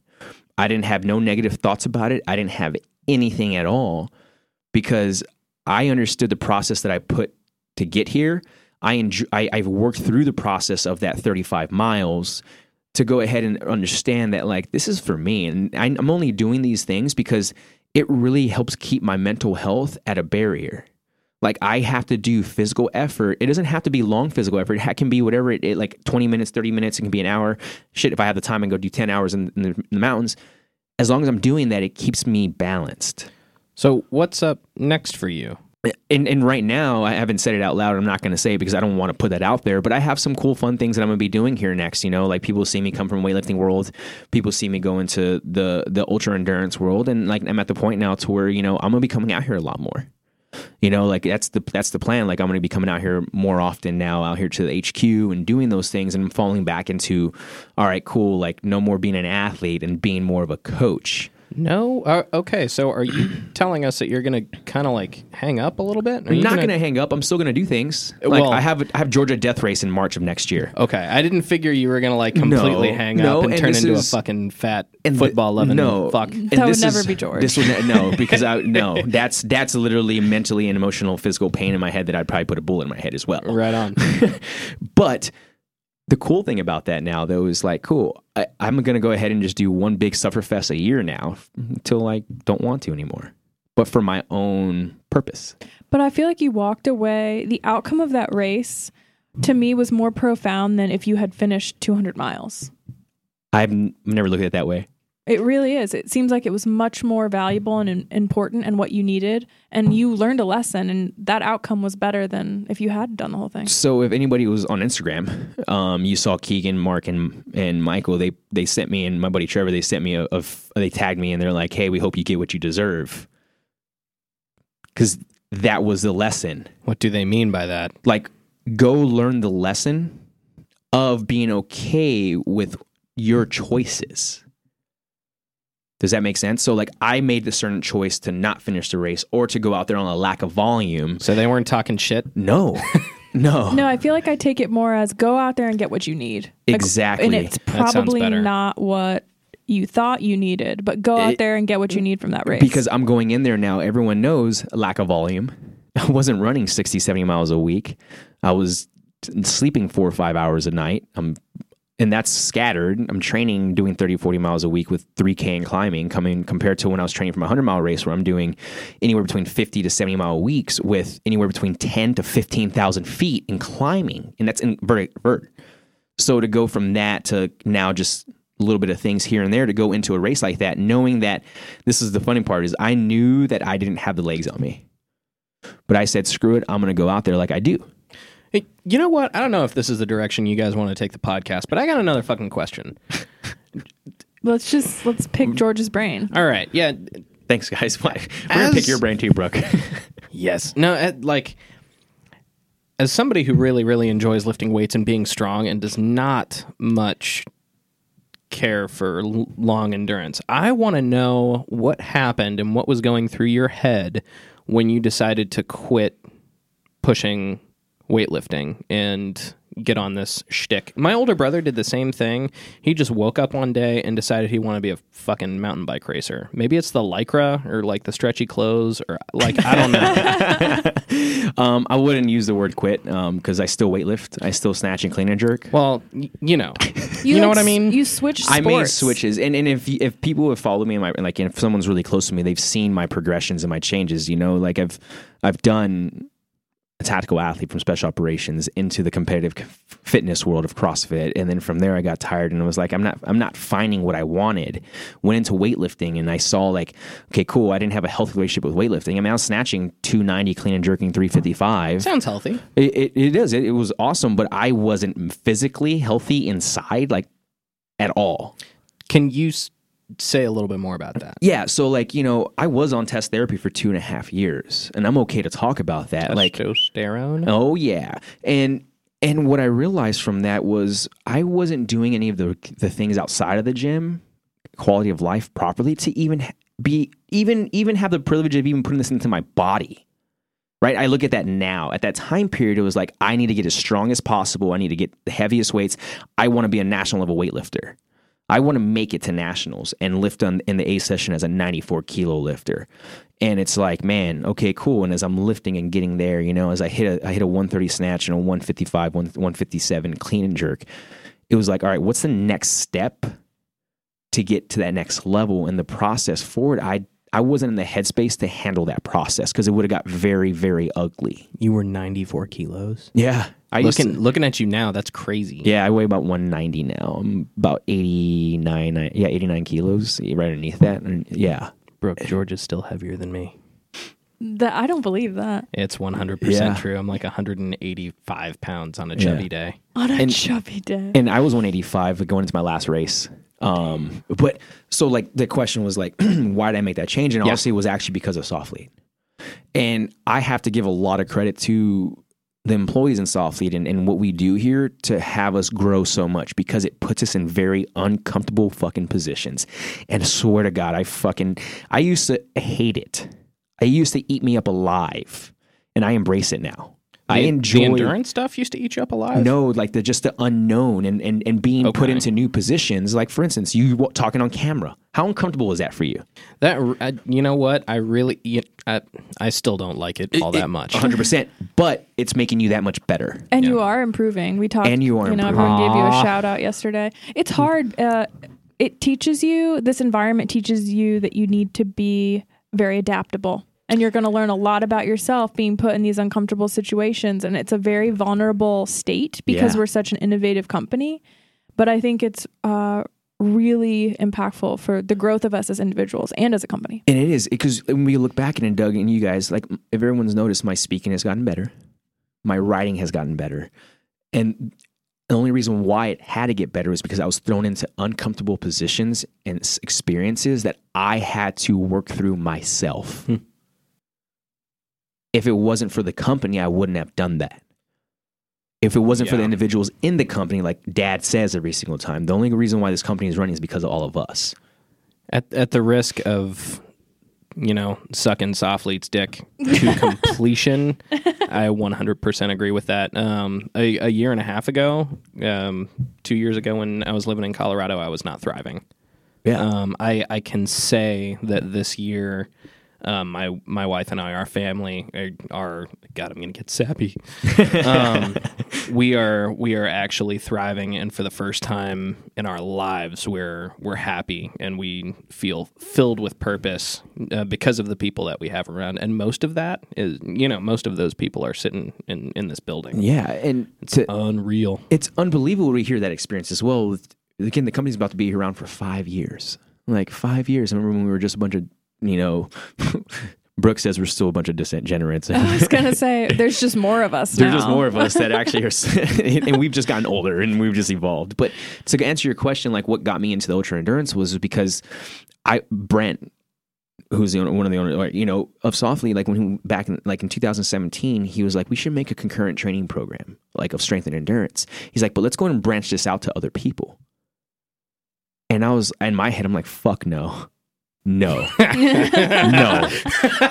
I didn't have no negative thoughts about it. I didn't have anything at all because I understood the process that I put to get here. I enjoy, I, I've worked through the process of that 35 miles to go ahead and understand that like this is for me, and I'm only doing these things because it really helps keep my mental health at a barrier. Like I have to do physical effort. It doesn't have to be long physical effort. It can be whatever it, it like 20 minutes, 30 minutes. It can be an hour. Shit, if I have the time and go do 10 hours in, in, the, in the mountains, as long as I'm doing that, it keeps me balanced. So what's up next for you? and and right now I haven't said it out loud. I'm not going to say it because I don't want to put that out there. But I have some cool, fun things that I'm going to be doing here next. You know, like people see me come from weightlifting world, people see me go into the the ultra endurance world, and like I'm at the point now to where you know I'm going to be coming out here a lot more. You know, like that's the that's the plan. Like I'm going to be coming out here more often now, out here to the HQ and doing those things, and falling back into, all right, cool. Like no more being an athlete and being more of a coach. No. Uh, okay. So are you [CLEARS THROAT] telling us that you're going to kind of like hang up a little bit? Are I'm you not gonna- hang up. I'm still going to do things. Like Well- I have I have Georgia Death Race in March of next year. Okay, I didn't figure you were gonna like completely No, hang no, up and, and turn into is- a fucking fat football loving no. fuck. And That would never is- be George. This would ne- no because I no [LAUGHS] that's that's literally mentally and emotional physical pain in my head that I'd probably put a bullet in my head as well. Right on. [LAUGHS] But the cool thing about that now though is like cool. I, I'm gonna go ahead and just do one big sufferfest a year now until I don't want to anymore. But for my own purpose. But I feel like you walked away. The outcome of that race to me was more profound than if you had finished 200 miles. I've n- never looked at it that way. It really is. It seems like it was much more valuable and important and what you needed. And you learned a lesson, and that outcome was better than if you had done the whole thing. So if anybody was on Instagram, um, you saw Keegan, Mark, and and Michael. They they sent me and my buddy Trevor. They sent me a, a f- they tagged me and they're like, "Hey, we hope you get what you deserve," because that was the lesson. what do they mean by that? Like, go learn the lesson of being okay with your choices. Does that make sense? So like I made the certain choice to not finish the race or to go out there on a lack of volume. So they weren't talking shit. No. [LAUGHS] No. No, I feel like I take it more as go out there and get what you need. Like, Exactly. and it's sounds probably better. not what you thought you needed, but go out It- there and get what you need from that race. because I'm going in there now. Everyone knows lack of volume. [LAUGHS] I wasn't running 60, 70 miles a week. I was t- sleeping four or five hours a night. I'm, and that's scattered. I'm training doing 30, 40 miles a week with 3K and climbing coming compared to when I was training from a 100 mile race where I'm doing anywhere between 50 to 70 mile weeks with anywhere between 10 to 15,000 feet in climbing. And that's in vert. So to go from that to now just a little bit of things here and there to go into a race like that, knowing that this is the funny part is I knew that I didn't have the legs on me. But I said, screw it, I'm gonna go out there like I do. Hey, you know what? I don't know if this is the direction you guys want to take the podcast, but I got another fucking question. [LAUGHS] let's just let's pick George's brain. All right. Yeah. Thanks, guys. [LAUGHS] We're gonna As- pick your brain too, Brooke. [LAUGHS] Yes. No, uh, like as somebody who really really enjoys lifting weights and being strong and does not much care for l- long endurance. I want to know what happened and what was going through your head when you decided to quit pushing weightlifting and get on this shtick. My older brother did the same thing. He just woke up one day and decided he wanted to be a fucking mountain bike racer. Maybe it's the lycra or like the stretchy clothes or like I don't know. [LAUGHS] [LAUGHS] um, I wouldn't use the word quit because I still weightlift. I still snatch and clean and jerk. well, y- you know. [LAUGHS] You, know like I mean? You switch. I made switches, and and if if people have followed me, in my like if someone's really close to me, they've seen my progressions and my changes. You know, like I've I've done a tactical athlete from special operations into the competitive fitness world of CrossFit, and then from there I got tired and was like, I'm not I'm not finding what I wanted. Went into weightlifting, and I saw like, okay, cool. I didn't have a healthy relationship with weightlifting. I mean, I was snatching 290, clean and jerking 355. Sounds healthy. It, it, it is. It, it was awesome, but I wasn't physically healthy inside, like at all. Can you s- say a little bit more about that? Yeah. So, like, you know, I was on test therapy for two and a half years, and I'm okay to talk about that. Like, Testosterone. oh yeah, and and what I realized from that was I wasn't doing any of the the things outside of the gym, quality of life properly to even ha- be even even have the privilege of even putting this into my body. Right? I look at that now. At that time period, it was like I need to get as strong as possible. I need to get the heaviest weights. I want to be a national level weightlifter. I want to make it to nationals and lift on in the A session as a 94 kilo lifter. And it's like, man, okay, cool. And as I'm lifting and getting there, you know, as I hit a I hit a 130 snatch and a 155, one- 157 clean and jerk, it was like, all right, what's the next step to get to that next level? in the process forward, I I wasn't in the headspace to handle that process because it would have got very, very ugly. You were 94 kilos. Yeah. I used Looking looking at you now, that's crazy. yeah, I weigh about 190 now. I'm about 89, yeah, 89 kilos, right underneath that. And yeah. Brooke, George is still heavier than me. That I don't believe that It's 100% true. I'm like 185 pounds on a chubby Yeah. day. on a And- chubby day. And I was 185 going into my last race. Um, but so like the question was like, [CLEARS THROAT] why did I make that change? And Yeah. honestly, it was actually because of Soflete. And I have to give a lot of credit to the employees in Soflete and, and what we do here to have us grow so much because it puts us in very uncomfortable fucking positions. And I swear to God, I fucking, I used to hate it. I used to eat me up alive and I embrace it now. I enjoy the endurance stuff used to eat you up alive. no, like the just the unknown and and, and being put into new positions. Like for instance, you w- talking on camera. How uncomfortable is that for you? that I, you know what? I really you- I, I still don't like it all that much. 100. percent But it's making you that much better. And you are improving. We talked. And you are You know, improving. everyone gave you a shout out yesterday. It's hard. Uh, it teaches you. This environment teaches you that you need to be very adaptable, and you're going to learn a lot about yourself being put in these uncomfortable situations. And it's a very vulnerable state because Yeah. we're such an innovative company. But I think it's uh, really impactful for the growth of us as individuals and as a company. And it is because when we look back at it, Doug and you guys, like if everyone's noticed, my speaking has gotten better, my writing has gotten better, and the only reason why it had to get better is because I was thrown into uncomfortable positions and experiences that I had to work through myself. Hmm. If it wasn't for the company, I wouldn't have done that. If it wasn't for the individuals in the company, like Dad says every single time, the only reason why this company is running is because of all of us. At at the risk of you know sucking Soflete's dick to [LAUGHS] completion, I 100% agree with that. Um, a, a year and a half ago, um, two years ago, when I was living in Colorado, I was not thriving. Yeah. Um, I I can say that this year, um, my my wife and I, our family, are, are God, I'm gonna get sappy. [LAUGHS] um, we are we are actually thriving, and for the first time in our lives, we're we're happy and we feel filled with purpose uh, because of the people that we have around. And most of that is, you know, most of those people are sitting in in this building. yeah, and to, Unreal. it's unbelievable to hear that experience as well. Again, the company's about to be around for five years. Like five years. I remember when we were just a bunch of, you know, [LAUGHS] Brooke says we're still a bunch of dissent degenerates. I was gonna [LAUGHS] say there's just more of us. There's just more of us that actually are, [LAUGHS] and we've just gotten older and we've just evolved. But to answer your question, like what got me into the ultra endurance was because I Brent, who's the owner, one of the owners, you know, of Soflete, like when he, back in like in 2017, he was like, we should make a concurrent training program like of strength and endurance. He's like, but let's go and branch this out to other people. And I was in my head, I'm like, fuck no. No, [LAUGHS] no,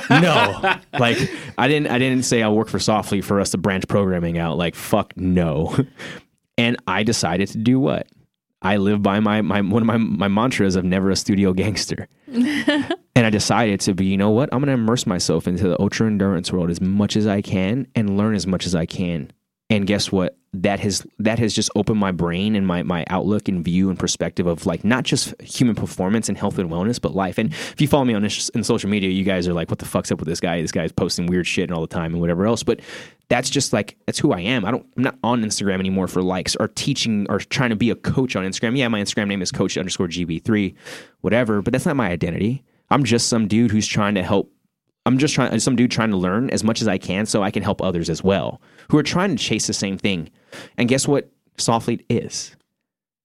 no. Like I didn't, I didn't say I'll work for Soflete for us to branch programming out. Like fuck no. And I decided to do what? I live by my, my one of my, my mantras of never a studio gangster. [LAUGHS] and I decided to be, you know what? I'm going to immerse myself into the ultra endurance world as much as I can and learn as much as I can. And guess what? That has that has just opened my brain and my my outlook and view and perspective of like not just human performance and health and wellness, but life. And if you follow me on in social media, you guys are like, "What the fuck's up with this guy? This guy's posting weird shit and all the time and whatever else." But that's just like that's who I am. I don't. I'm not on Instagram anymore for likes or teaching or trying to be a coach on Instagram. Yeah, my Instagram name is Coach underscore GB3, whatever. But that's not my identity. I'm just some dude who's trying to help I'm just trying, some dude trying to learn as much as I can so I can help others as well who are trying to chase the same thing. And guess what? Soflete is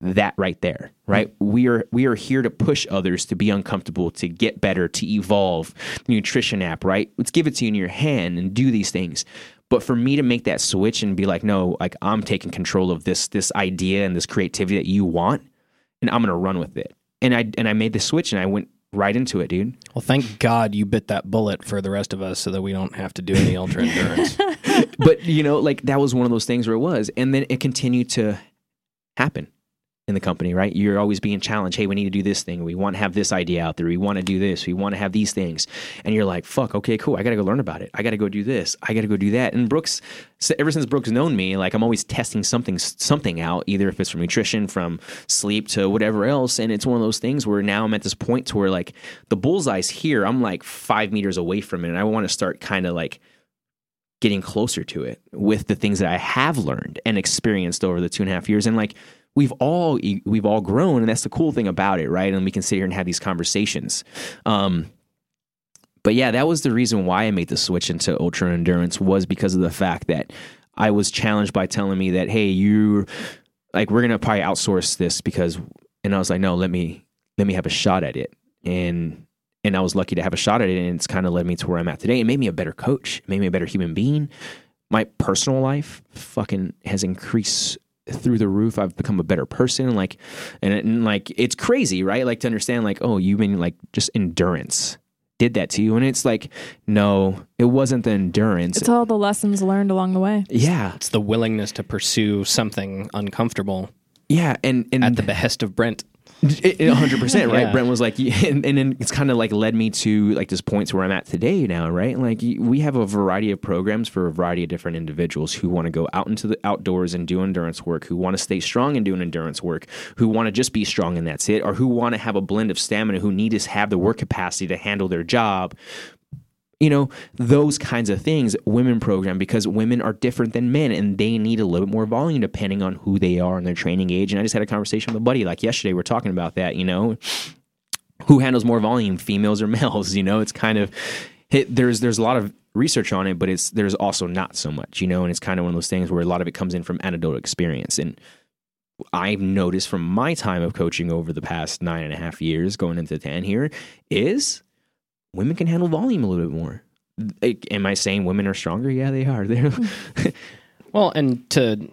that right there, right? Hmm. We are we are here to push others to be uncomfortable, to get better, to evolve. Nutrition app, right? Let's give it to you in your hand and do these things. But for me to make that switch and be like, no, like I'm taking control of this this idea and this creativity that you want, and I'm gonna run with it. And I and I made the switch and I went right into it, dude. Well, thank God you bit that bullet for the rest of us, so that we don't have to do any ultra endurance. [LAUGHS] but you know, like that was one of those things where it was, and then it continued to happen in the company, right? You're always being challenged. Hey, we need to do this thing. We want to have this idea out there. We want to do this. We want to have these things. And you're like, fuck, okay, cool. I got to go learn about it. I got to go do this. I got to go do that. And Brooks, ever since Brooks known me, like I'm always testing something, something out, either if it's from nutrition, from sleep to whatever else. And it's one of those things where now I'm at this point to where like the bullseye's here. I'm like five meters away from it. And I want to start kind of like, getting closer to it with the things that I have learned and experienced over the two and a half years. And like we've all we've all grown, and that's the cool thing about it, right? And we can sit here and have these conversations. Um, but yeah, that was the reason why I made the switch into ultra endurance was because of the fact that I was challenged by telling me that, hey, you like we're gonna probably outsource this because, and I was like, no, let me let me have a shot at it, and and I was lucky to have a shot at it, and it's kind of led me to where I'm at today. It made me a better coach, it made me a better human being. My personal life fucking has increased through the roof. I've become a better person. Like, and, and like, it's crazy, right? Like to understand, like, oh, you mean like just endurance did that to you, and it's like, no, it wasn't the endurance. It's all the lessons learned along the way. yeah, it's the willingness to pursue something uncomfortable yeah, and and at the behest of Brent. Hundred percent, [LAUGHS] right? Yeah. Brent was like, and, and then it's kind of like led me to like this point to where I'm at today now, right? Like we have a variety of programs for a variety of different individuals who want to go out into the outdoors and do endurance work, who want to stay strong and doing endurance work, who want to just be strong and that's it, or who want to have a blend of stamina, who need to have the work capacity to handle their job, you know those kinds of things women program because women are different than men and they need a little bit more volume depending on who they are and their training age. And i just had a conversation with a buddy like yesterday we are talking about that you know who handles more volume females or males you know? It's kind of it, there's there's a lot of research on it but it's there's also not so much you know? And it's kind of one of those things where a lot of it comes in from anecdotal experience. And I've noticed from my time of coaching over the past nine and a half years, going into 10 here, is women can handle volume a little bit more. Am I saying women are stronger? Yeah, they are. [LAUGHS] They're [LAUGHS] Well, and to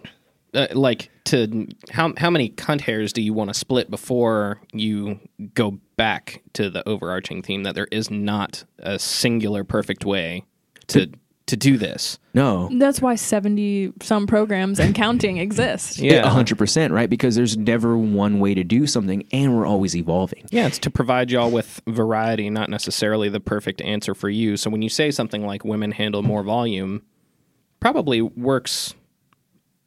uh, like to how how many cunt hairs do you want to split before you go back to the overarching theme that there is not a singular perfect way to to do this. No. That's why 70 some programs and counting exist. Yeah. A hundred percent, right? Because there's never one way to do something and we're always evolving. Yeah, it's to provide y'all with variety, not necessarily the perfect answer for you. So when you say something like women handle more volume, probably works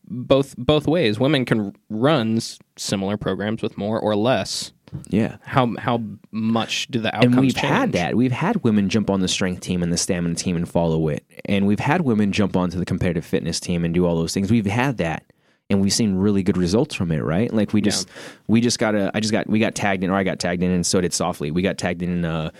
both both ways. Women can run similar programs with more or less. Yeah. How how much do the outcomes and we've change? had that. We've had women jump on the strength team and the stamina team and follow it. And we've had women jump onto the competitive fitness team and do all those things. We've had that. And we've seen really good results from it, right? Like we just we just got a I just got we got tagged in or I got tagged in and so did Soflete. We got tagged in uh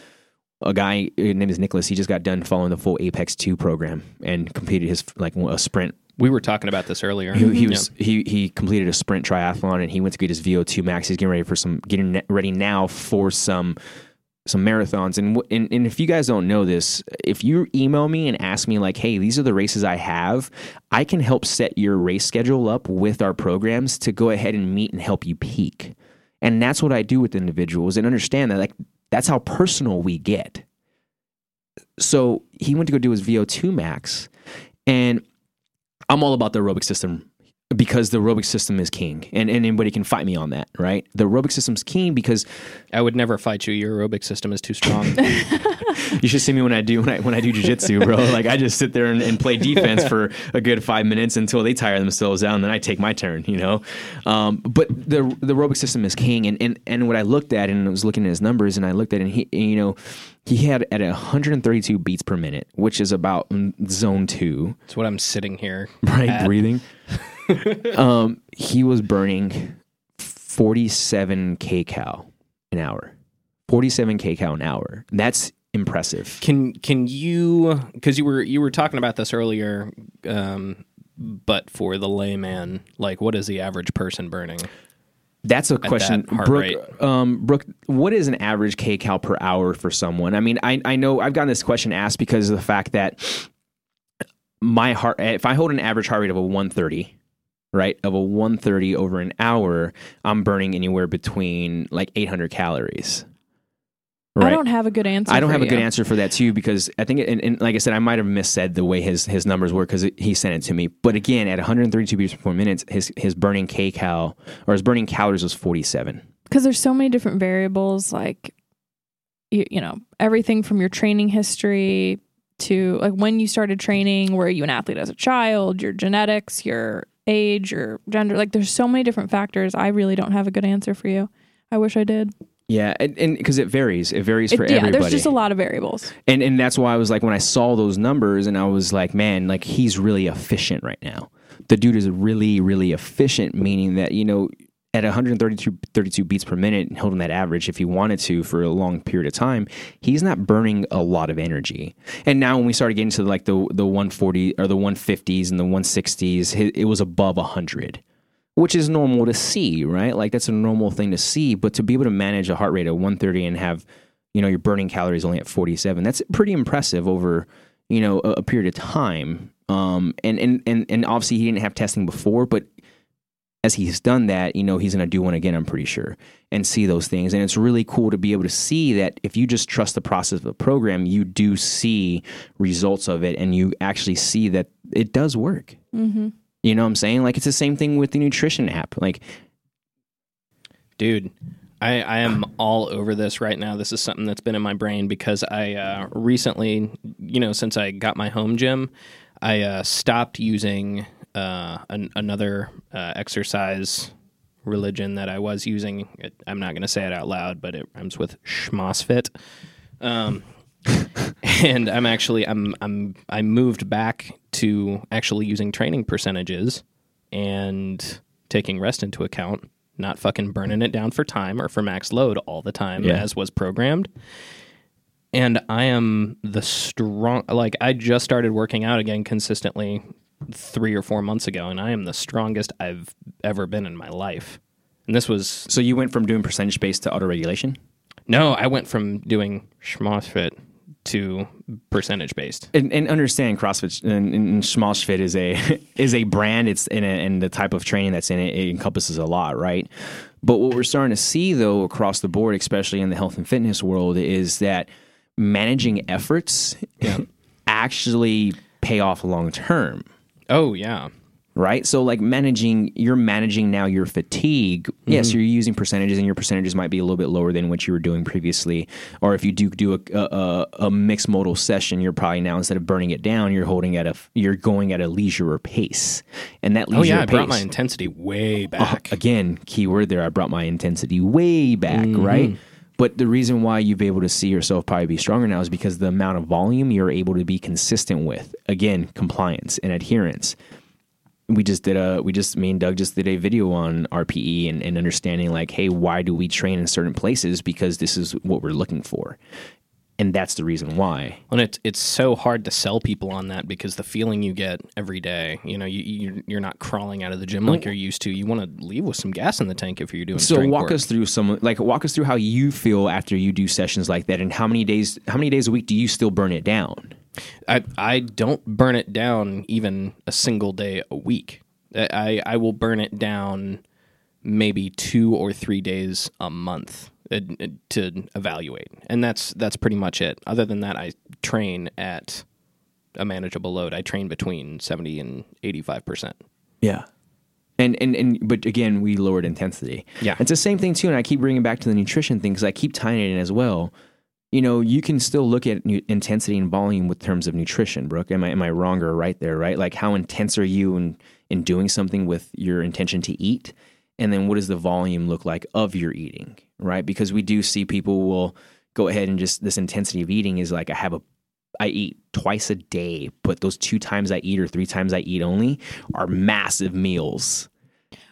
a guy his name is Nicholas. He just got done following the full Apex 2 program and completed his like a sprint We were talking about this earlier. he, he Yeah. was he he completed a sprint triathlon and he went to get his VO2 max. He's getting ready for some getting ready now for some some marathons. And, and and if you guys don't know this, if you email me and ask me like, hey, these are the races I have, I can help set your race schedule up with our programs to go ahead and meet and help you peak. And that's what I do with individuals and understand that like that's how personal we get. So he went to go do his VO2 max and I'm all about the aerobic system because the aerobic system is king, and, and anybody can fight me on that, right? The aerobic system's king because I would never fight you. Your aerobic system is too strong. [LAUGHS] you should see me when I do when I when I do jujitsu, bro. Like I just sit there and, and play defense for a good five minutes until they tire themselves out, and then I take my turn, you know. Um, but the the aerobic system is king, and, and and what I looked at and I was looking at his numbers, and I looked at it, and he, and, you know, he had at 132 beats per minute, which is about zone two, That's what I'm sitting here. [LAUGHS] right? at. Breathing. [LAUGHS] um, he was burning 47 kcal an hour. 47 kcal an hour. That's impressive. Can can you because you were you were talking about this earlier, um, but for the layman, like what is the average person burning? That's a question, that Brooke. Um, Brooke, what is an average kcal per hour for someone? I mean, I I know I've gotten this question asked because of the fact that my heart, if I hold an average heart rate of a 130, right, of a 130 over an hour, I'm burning anywhere between like 800 calories. I don't have a good answer. I don't for have a good answer for that too because I think, and, and like I said, I might have missaid the way his his numbers were because he sent it to me. But again, at 132 beats per minute, his his burning kcal or his burning calories was 47. because there's so many different variables like you, you know everything from your training history to like when you started training were you an athlete as a child your genetics your age your gender like there's so many different factors i really don't have a good answer for you i wish i did Yeah, and because it varies, it varies for It- yeah everybody. there's just a lot of variables and and that's why I was like when I saw those numbers and I was like, man, like he's really efficient right now. The dude is really really efficient, meaning that you know at 132 32 beats per minute, holding that average, if he wanted to for a long period of time, he's not burning a lot of energy. And now when we started getting to like the the 140 or the 150s and the 160s, it, it was above 100 which is normal to see, right? Like that's a normal thing to see. But to be able to manage a heart rate of 130 and have, you know, your burning calories only at 47, that's pretty impressive over, you know, a, a period of time. Um, and, and, and, and obviously he didn't have testing before, but as he's done that, you know, he's going to do one again, I'm pretty sure, and see those things. And it's really cool to be able to see that if you just trust the process of the program, you do see results of it and you actually see that it does work. mm-hmm. You know what I'm saying? Like it's the same thing with the nutrition app. Like Dude, I, I am all over this right now. This is something that's been in my brain because I uh, recently, you know, since I got my home gym, I uh, stopped using uh, an, another uh, exercise religion that I was using. It, I'm not going to say it out loud, but it rhymes with schmossfit. Um, [LAUGHS] and I'm actually I'm I'm I moved back to actually using training percentages and taking rest into account, not fucking burning it down for time or for max load all the time Yeah. as was programmed. And I am the strong like I just started working out again consistently 3 or 4 months ago and I am the strongest I've ever been in my life. And this was so you went from doing percentage based to auto regulation? no, I went from doing schmossfit to percentage based. and, and understand CrossFit and, and Schmalzfit is a [LAUGHS] is a brand. It's in it, and the type of training that's in it, it encompasses a lot, right? But what we're starting to see though across the board, especially in the health and fitness world, is that managing efforts [LAUGHS] actually pay off long term Oh yeah. Right? So like managing, you're managing now your fatigue. Yes, you're using percentages, and your percentages might be a little bit lower than what you were doing previously. Or if you do do a, a, a mixed modal session, you're probably now instead of burning it down, you're holding at a, you're going at a leisure pace, and that leisure Oh yeah. I pace. brought my intensity way back. Again, keyword there. I brought my intensity way back, Mm-hmm. right? But the reason why you've been able to see yourself probably be stronger now is because the amount of volume you're able to be consistent with. Again, compliance and adherence. We just did a, we just, me and Doug just did a video on RPE and, and understanding like, hey, why do we train in certain places? Because this is what we're looking for. And that's the reason why. And it's it's so hard to sell people on that because the feeling you get every day, you know, you you're, you're not crawling out of the gym like you're used to. You want to leave with some gas in the tank if you're doing. So walk work. us through some like walk us through how you feel after you do sessions like that and how many days how many days a week do you still burn it down? I I don't burn it down even a single day a week. I I will burn it down maybe two or three days a month uh, to evaluate, and that's that's pretty much it. Other than that, I train at a manageable load. I train between seventy and eighty five percent. Yeah. And, and and but again, we lowered intensity. Yeah. it's the same thing too. And I keep bringing back to the nutrition thing because I keep tying it in as well. You know, you can still look at intensity and volume with terms of nutrition, Brooke. Am I am I wrong or right there? Right, like how intense are you in in doing something with your intention to eat, and then what does the volume look like of your eating? Right, because we do see people will go ahead and just this intensity of eating is like I have a I eat twice a day, but those two times I eat or three times I eat only are massive meals.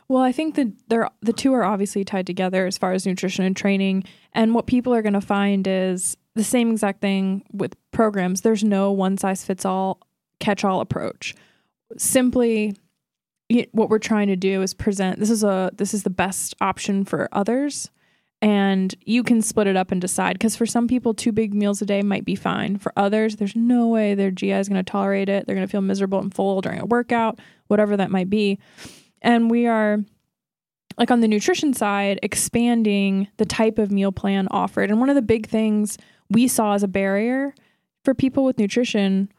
Well, I think that they're the two are obviously tied together as far as nutrition and training. And what people are going to find is the same exact thing with programs. There's no one size fits all catch all approach. Simply what we're trying to do is present this is a this is the best option for others and you can split it up and decide because for some people two big meals a day might be fine for others there's no way their gi is going to tolerate it they're going to feel miserable and full during a workout whatever that might be and we are like on the nutrition side expanding the type of meal plan offered. And one of the big things we saw as a barrier for people with nutrition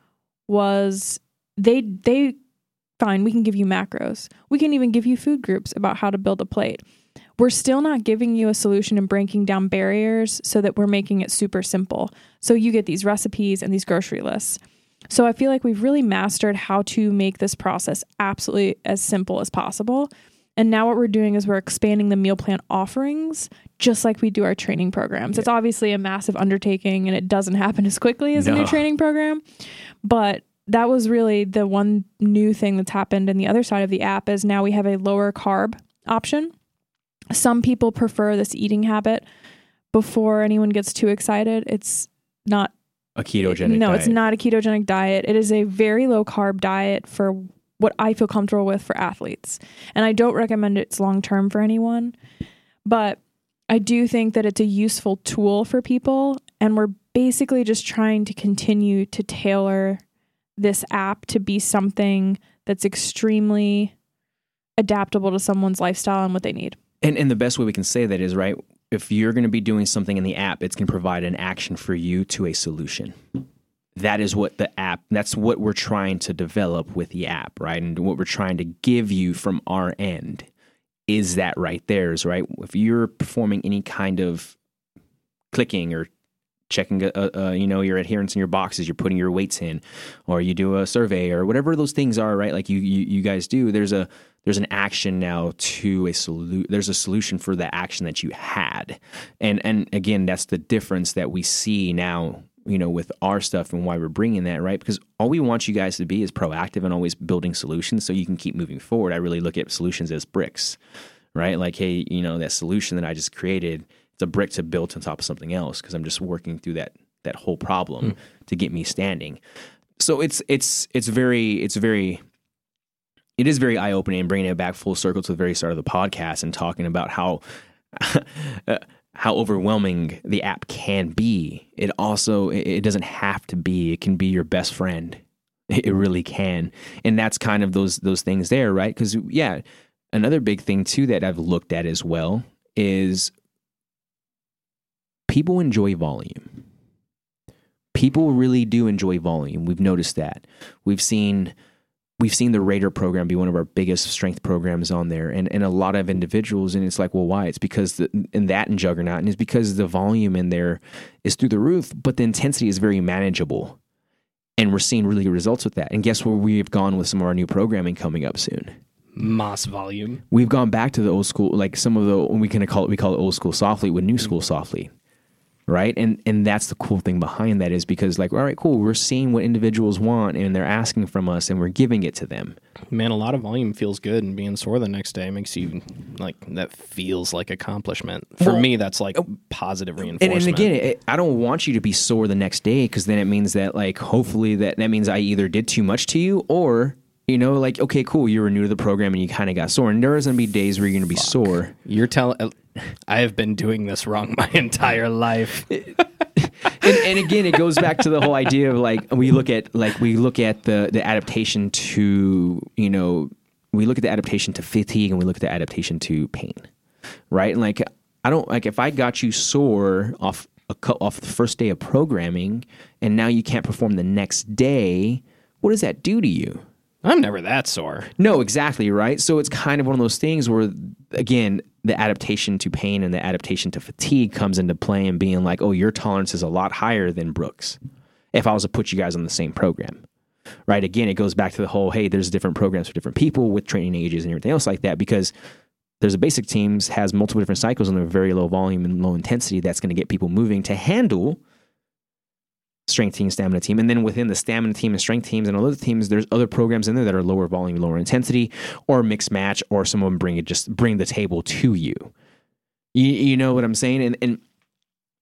was they they fine we can give you macros. We can even give you food groups about how to build a plate. We're still not giving you a solution and breaking down barriers so that we're making it super simple. So you get these recipes and these grocery lists so i feel like we've really mastered how to make this process absolutely as simple as possible and now what we're doing is we're expanding the meal plan offerings just like we do our training programs. It's obviously a massive undertaking and it doesn't happen as quickly as a new training program. But that was really the one new thing that's happened in the other side of the app is now we have a lower carb option. Some people prefer this eating habit before anyone gets too excited. It's not A ketogenic diet. no, diet. it's not a ketogenic diet. It is a very low carb diet for what I feel comfortable with for athletes. And I don't recommend it's long term for anyone, but I do think that it's a useful tool for people. And we're basically just trying to continue to tailor this app to be something that's extremely adaptable to someone's lifestyle and what they need. And and the best way we can say that is right. If you're going to be doing something in the app, it's going to provide an action for you to a solution. That is what the app. That's what we're trying to develop with the app, right? And what we're trying to give you from our end is that right there is right. If you're performing any kind of clicking or checking, uh, uh, you know, your adherence in your boxes, you're putting your weights in, or you do a survey or whatever those things are, right? Like you, you, you guys do. There's a there's an action now to a solution. There's a solution for the action that you had, and and again, that's the difference that we see now. You know, with our stuff and why we're bringing that, right? Because all we want you guys to be is proactive and always building solutions so you can keep moving forward. I really look at solutions as bricks, right? Like, hey, you know, that solution that I just created, it's a brick to build on top of something else because I'm just working through that that whole problem hmm. to get me standing. So it's it's it's very it's very it is very eye opening and bringing it back full circle to the very start of the podcast and talking about how how [LAUGHS] uh, how overwhelming the app can be, it also it doesn't have to be. It can be your best friend. It really can, and that's kind of those those things there, right? Because yeah, another big thing too that I've looked at as well is people enjoy volume. People really do enjoy volume. We've noticed that. We've seen we've seen the Raider program be one of our biggest strength programs on there, and, and a lot of individuals. And it's like, well, why? It's because the, and that and Juggernaut, and it's because the volume in there is through the roof, but the intensity is very manageable, and we're seeing really good results with that. And guess where we've gone with some of our new programming coming up soon? Mass volume. We've gone back to the old school, like some of the we can call it we call it old school Soflete with new mm-hmm. school Soflete right and and that's the cool thing behind that is because like all right cool we're seeing what individuals want and they're asking from us and we're giving it to them Man, a lot of volume feels good, and being sore the next day makes you like that feels like accomplishment. For Well, me, that's like oh, positive positive reinforcement. and again it, i don't want you to be sore the next day because then it means that like hopefully that that means i either did too much to you or you know like okay cool you were new to the program and you kind of got sore and there's to be days where you're going to be sore you're telling. Uh, I have been doing this wrong my entire life. [LAUGHS] and, and again, it goes back to the whole idea of like we look at like we look at the the adaptation to you know we look at the adaptation to fatigue and we look at the adaptation to pain, right? And like I don't like if I got you sore off a co- off the first day of programming and now you can't perform the next day, what does that do to you? I'm never that sore. No, exactly, right? So it's kind of one of those things where, again, the adaptation to pain and the adaptation to fatigue comes into play and being like, oh, your tolerance is a lot higher than Brooks if I was to put you guys on the same program. Right. Again, it goes back to the whole hey, there's different programs for different people with training ages and everything else like that because there's a basic teams has multiple different cycles and they're very low volume and low intensity that's going to get people moving to handle strength team, stamina team. And then within the stamina team and strength teams and other teams, there's other programs in there that are lower volume, lower intensity, or mixed match, or some of them bring it just bring the table to you. You, you know what I'm saying? And and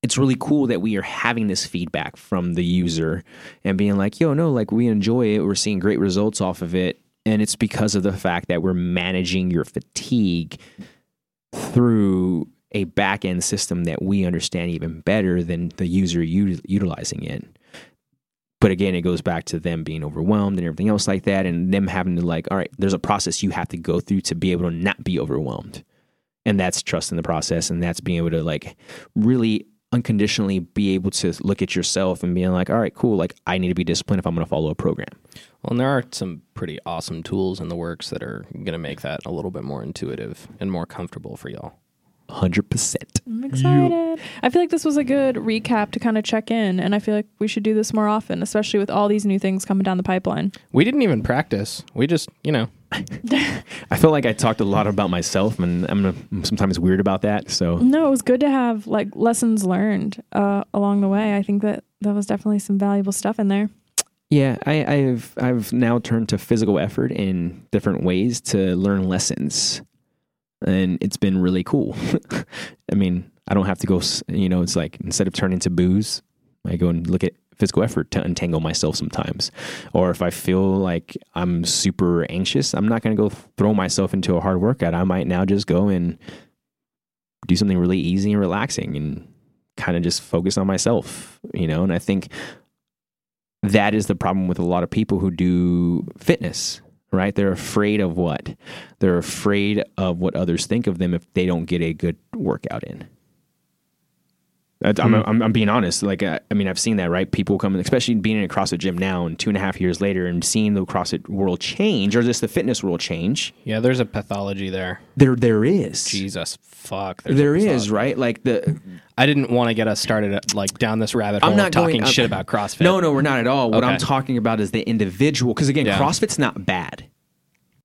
it's really cool that we are having this feedback from the user and being like, yo, no, like we enjoy it. We're seeing great results off of it. And it's because of the fact that we're managing your fatigue through a back end system that we understand even better than the user u- utilizing it. But again, it goes back to them being overwhelmed and everything else like that, and them having to like, all right, there's a process you have to go through to be able to not be overwhelmed, and that's trusting the process, and that's being able to like really unconditionally be able to look at yourself and being like, all right, cool, like I need to be disciplined if I'm going to follow a program. Well, and there are some pretty awesome tools in the works that are going to make that a little bit more intuitive and more comfortable for y'all. Hundred percent. I'm excited. I feel like this was a good recap to kind of check in, and I feel like we should do this more often, especially with all these new things coming down the pipeline. We didn't even practice. We just, you know, [LAUGHS] I feel like I talked a lot about myself, and I'm, I'm sometimes weird about that. So No, it was good to have like lessons learned uh, along the way. I think that that was definitely some valuable stuff in there. Yeah, I, I've I've now turned to physical effort in different ways to learn lessons, and it's been really cool. [LAUGHS] I mean, I don't have to go. You know, it's like instead of turning to booze, I go and look at physical effort to untangle myself sometimes. Or if I feel like I'm super anxious, I'm not going to go throw myself into a hard workout. I might now just go and do something really easy and relaxing and kind of just focus on myself. You know, and I think that is the problem with a lot of people who do fitness, right? They're afraid of what? They're afraid of what others think of them if they don't get a good workout in. I'm, I'm, I'm being honest. Like, uh, I mean, I've seen that, right? People come, especially being in a CrossFit gym now and two and a half years later and seeing the CrossFit world change or just the fitness world change. yeah, there's a pathology there. There, there is. Jesus, fuck. There is, right? Like the, I didn't want to get us started at, like down this rabbit hole I'm not talking going, shit about CrossFit. No, no, we're not at all. What I'm talking about is the individual. Because again, Yeah. CrossFit's not bad.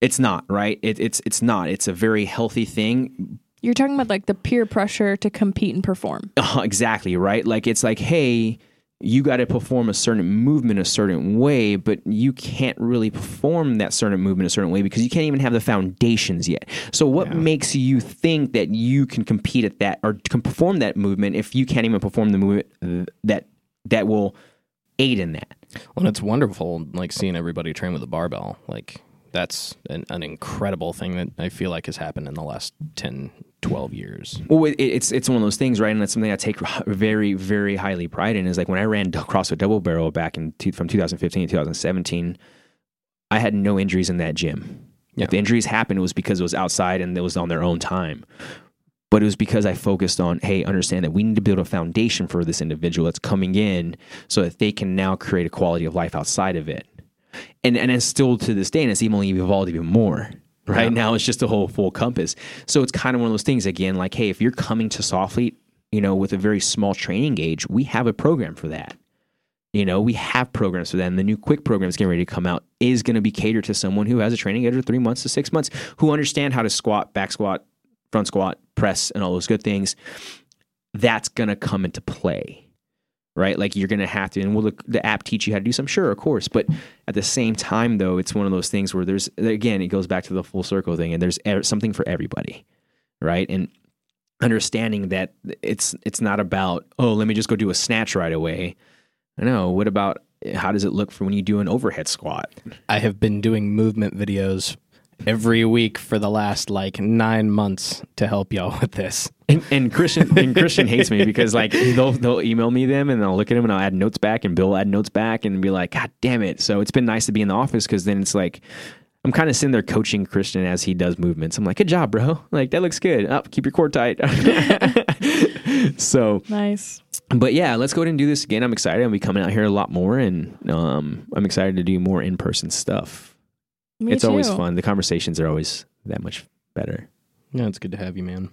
It's not right. It, it's it's not. It's a very healthy thing. You're talking about like the peer pressure to compete and perform. [LAUGHS] Uh, exactly right. Like it's like, hey, you got to perform a certain movement a certain way, but you can't really perform that certain movement a certain way because you can't even have the foundations yet. So what makes you think that you can compete at that or can perform that movement if you can't even perform the movement uh, that that will aid in that? Well, it's wonderful, like seeing everybody train with a barbell. Like that's an, an incredible thing that I feel like has happened in the last 10, 12 years. Well, it, it's it's one of those things, right? And that's something I take very very highly pride in. Is like when I ran CrossFit Double Barrel back in two, from 2015 to 2017, I had no injuries in that gym. Yeah. If the injuries happened, it was because it was outside and it was on their own time. But it was because I focused on, hey, understand that we need to build a foundation for this individual that's coming in so that they can now create a quality of life outside of it. And and it's still to this day, and it's even evolved even more. Right Yeah. now, it's just a whole full compass. So it's kind of one of those things again, like, hey, if you're coming to Soflete, you know, with a very small training gauge, we have a program for that. You know, we have programs for that. And the new quick programs getting ready to come out is going to be catered to someone who has a training gauge of three months to six months, who understand how to squat, back squat, front squat, press, and all those good things. That's going to come into play, right? Like you're going to have to, and will the, the app teach you how to do some? Sure, of course. But at the same time, though, it's one of those things where there's, again, it goes back to the full circle thing, and there's something for everybody, right? And understanding that it's it's not about oh let me just go do a snatch right away I know. what about eh, how does it look for when you do an overhead squat I have been doing movement videos every week for the last like nine months to help y'all with this. and, and christian and christian hates me because like they'll they'll email me them and i'll look at them and i'll add notes back and bill will add notes back and be like god damn it so it's been nice to be in the office because then it's like I'm kind of sitting there coaching Christian as he does movements. I'm like, good job, bro. Like, that looks good. Up, keep your core tight. [LAUGHS] so, Nice. but yeah, let's go ahead and do this again. I'm excited. I'll be coming out here a lot more, and um, I'm excited to do more in person stuff. Me it's always fun. The conversations are always that much better. No, it's good to have you, man.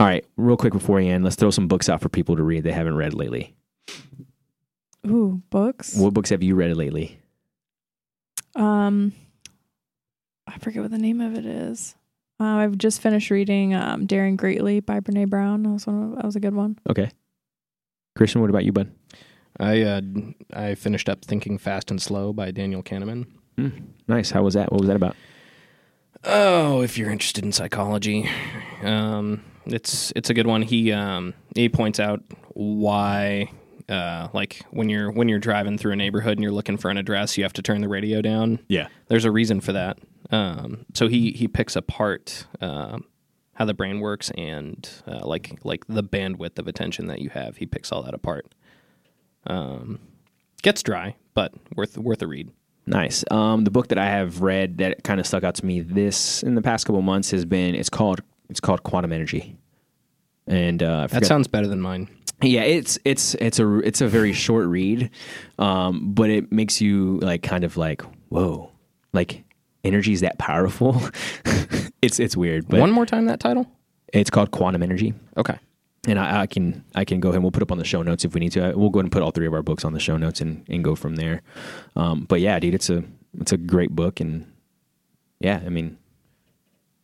All right, real quick before we end, let's throw some books out for people to read they haven't read lately. Ooh, books. What books have you read lately? Um, I forget what the name of it is. Uh, I've just finished reading um, "Daring Greatly" by Brene Brown. That was one. Of, that was a good one. Okay. Christian, what about you, bud? I uh, I finished up Thinking Fast and Slow by Daniel Kahneman. Nice. How was that? What was that about? Oh, if you're interested in psychology, um, it's it's a good one. He um, he points out why, uh, like when you're when you're driving through a neighborhood and you're looking for an address, you have to turn the radio down. Yeah. There's a reason for that. Um, so he he picks apart um, how the brain works and uh, like like the bandwidth of attention that you have. He picks all that apart. Um, gets dry, but worth worth a read. Nice. Um, the book that I have read that kind of stuck out to me this in the past couple months has been it's called it's called Quantum Energy, and uh, That sounds better than mine. yeah it's it's it's a it's a very short read, um, but it makes you like kind of like whoa, like energy is that powerful. [LAUGHS] it's it's weird, but One more time that title. it's called Quantum Energy. Okay. And I, I can I can go ahead and we'll put up on the show notes if we need to. We'll go ahead and put all three of our books on the show notes and, and go from there. Um, but yeah, dude, it's a it's a great book and yeah, I mean,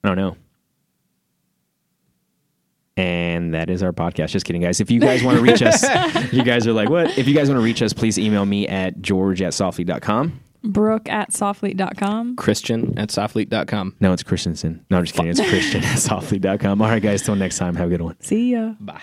I don't know. And that is our podcast. Just kidding, guys. If you guys want to reach us, [LAUGHS] you guys are like, what? If you guys want to reach us, please email me at george at soflete.com. Brooke at soflete.com. Christian at soflete.com. No, it's Christensen. No, I'm just kidding. It's Christian at soflete.com. All right, guys. Till next time. Have a good one. See ya. Bye.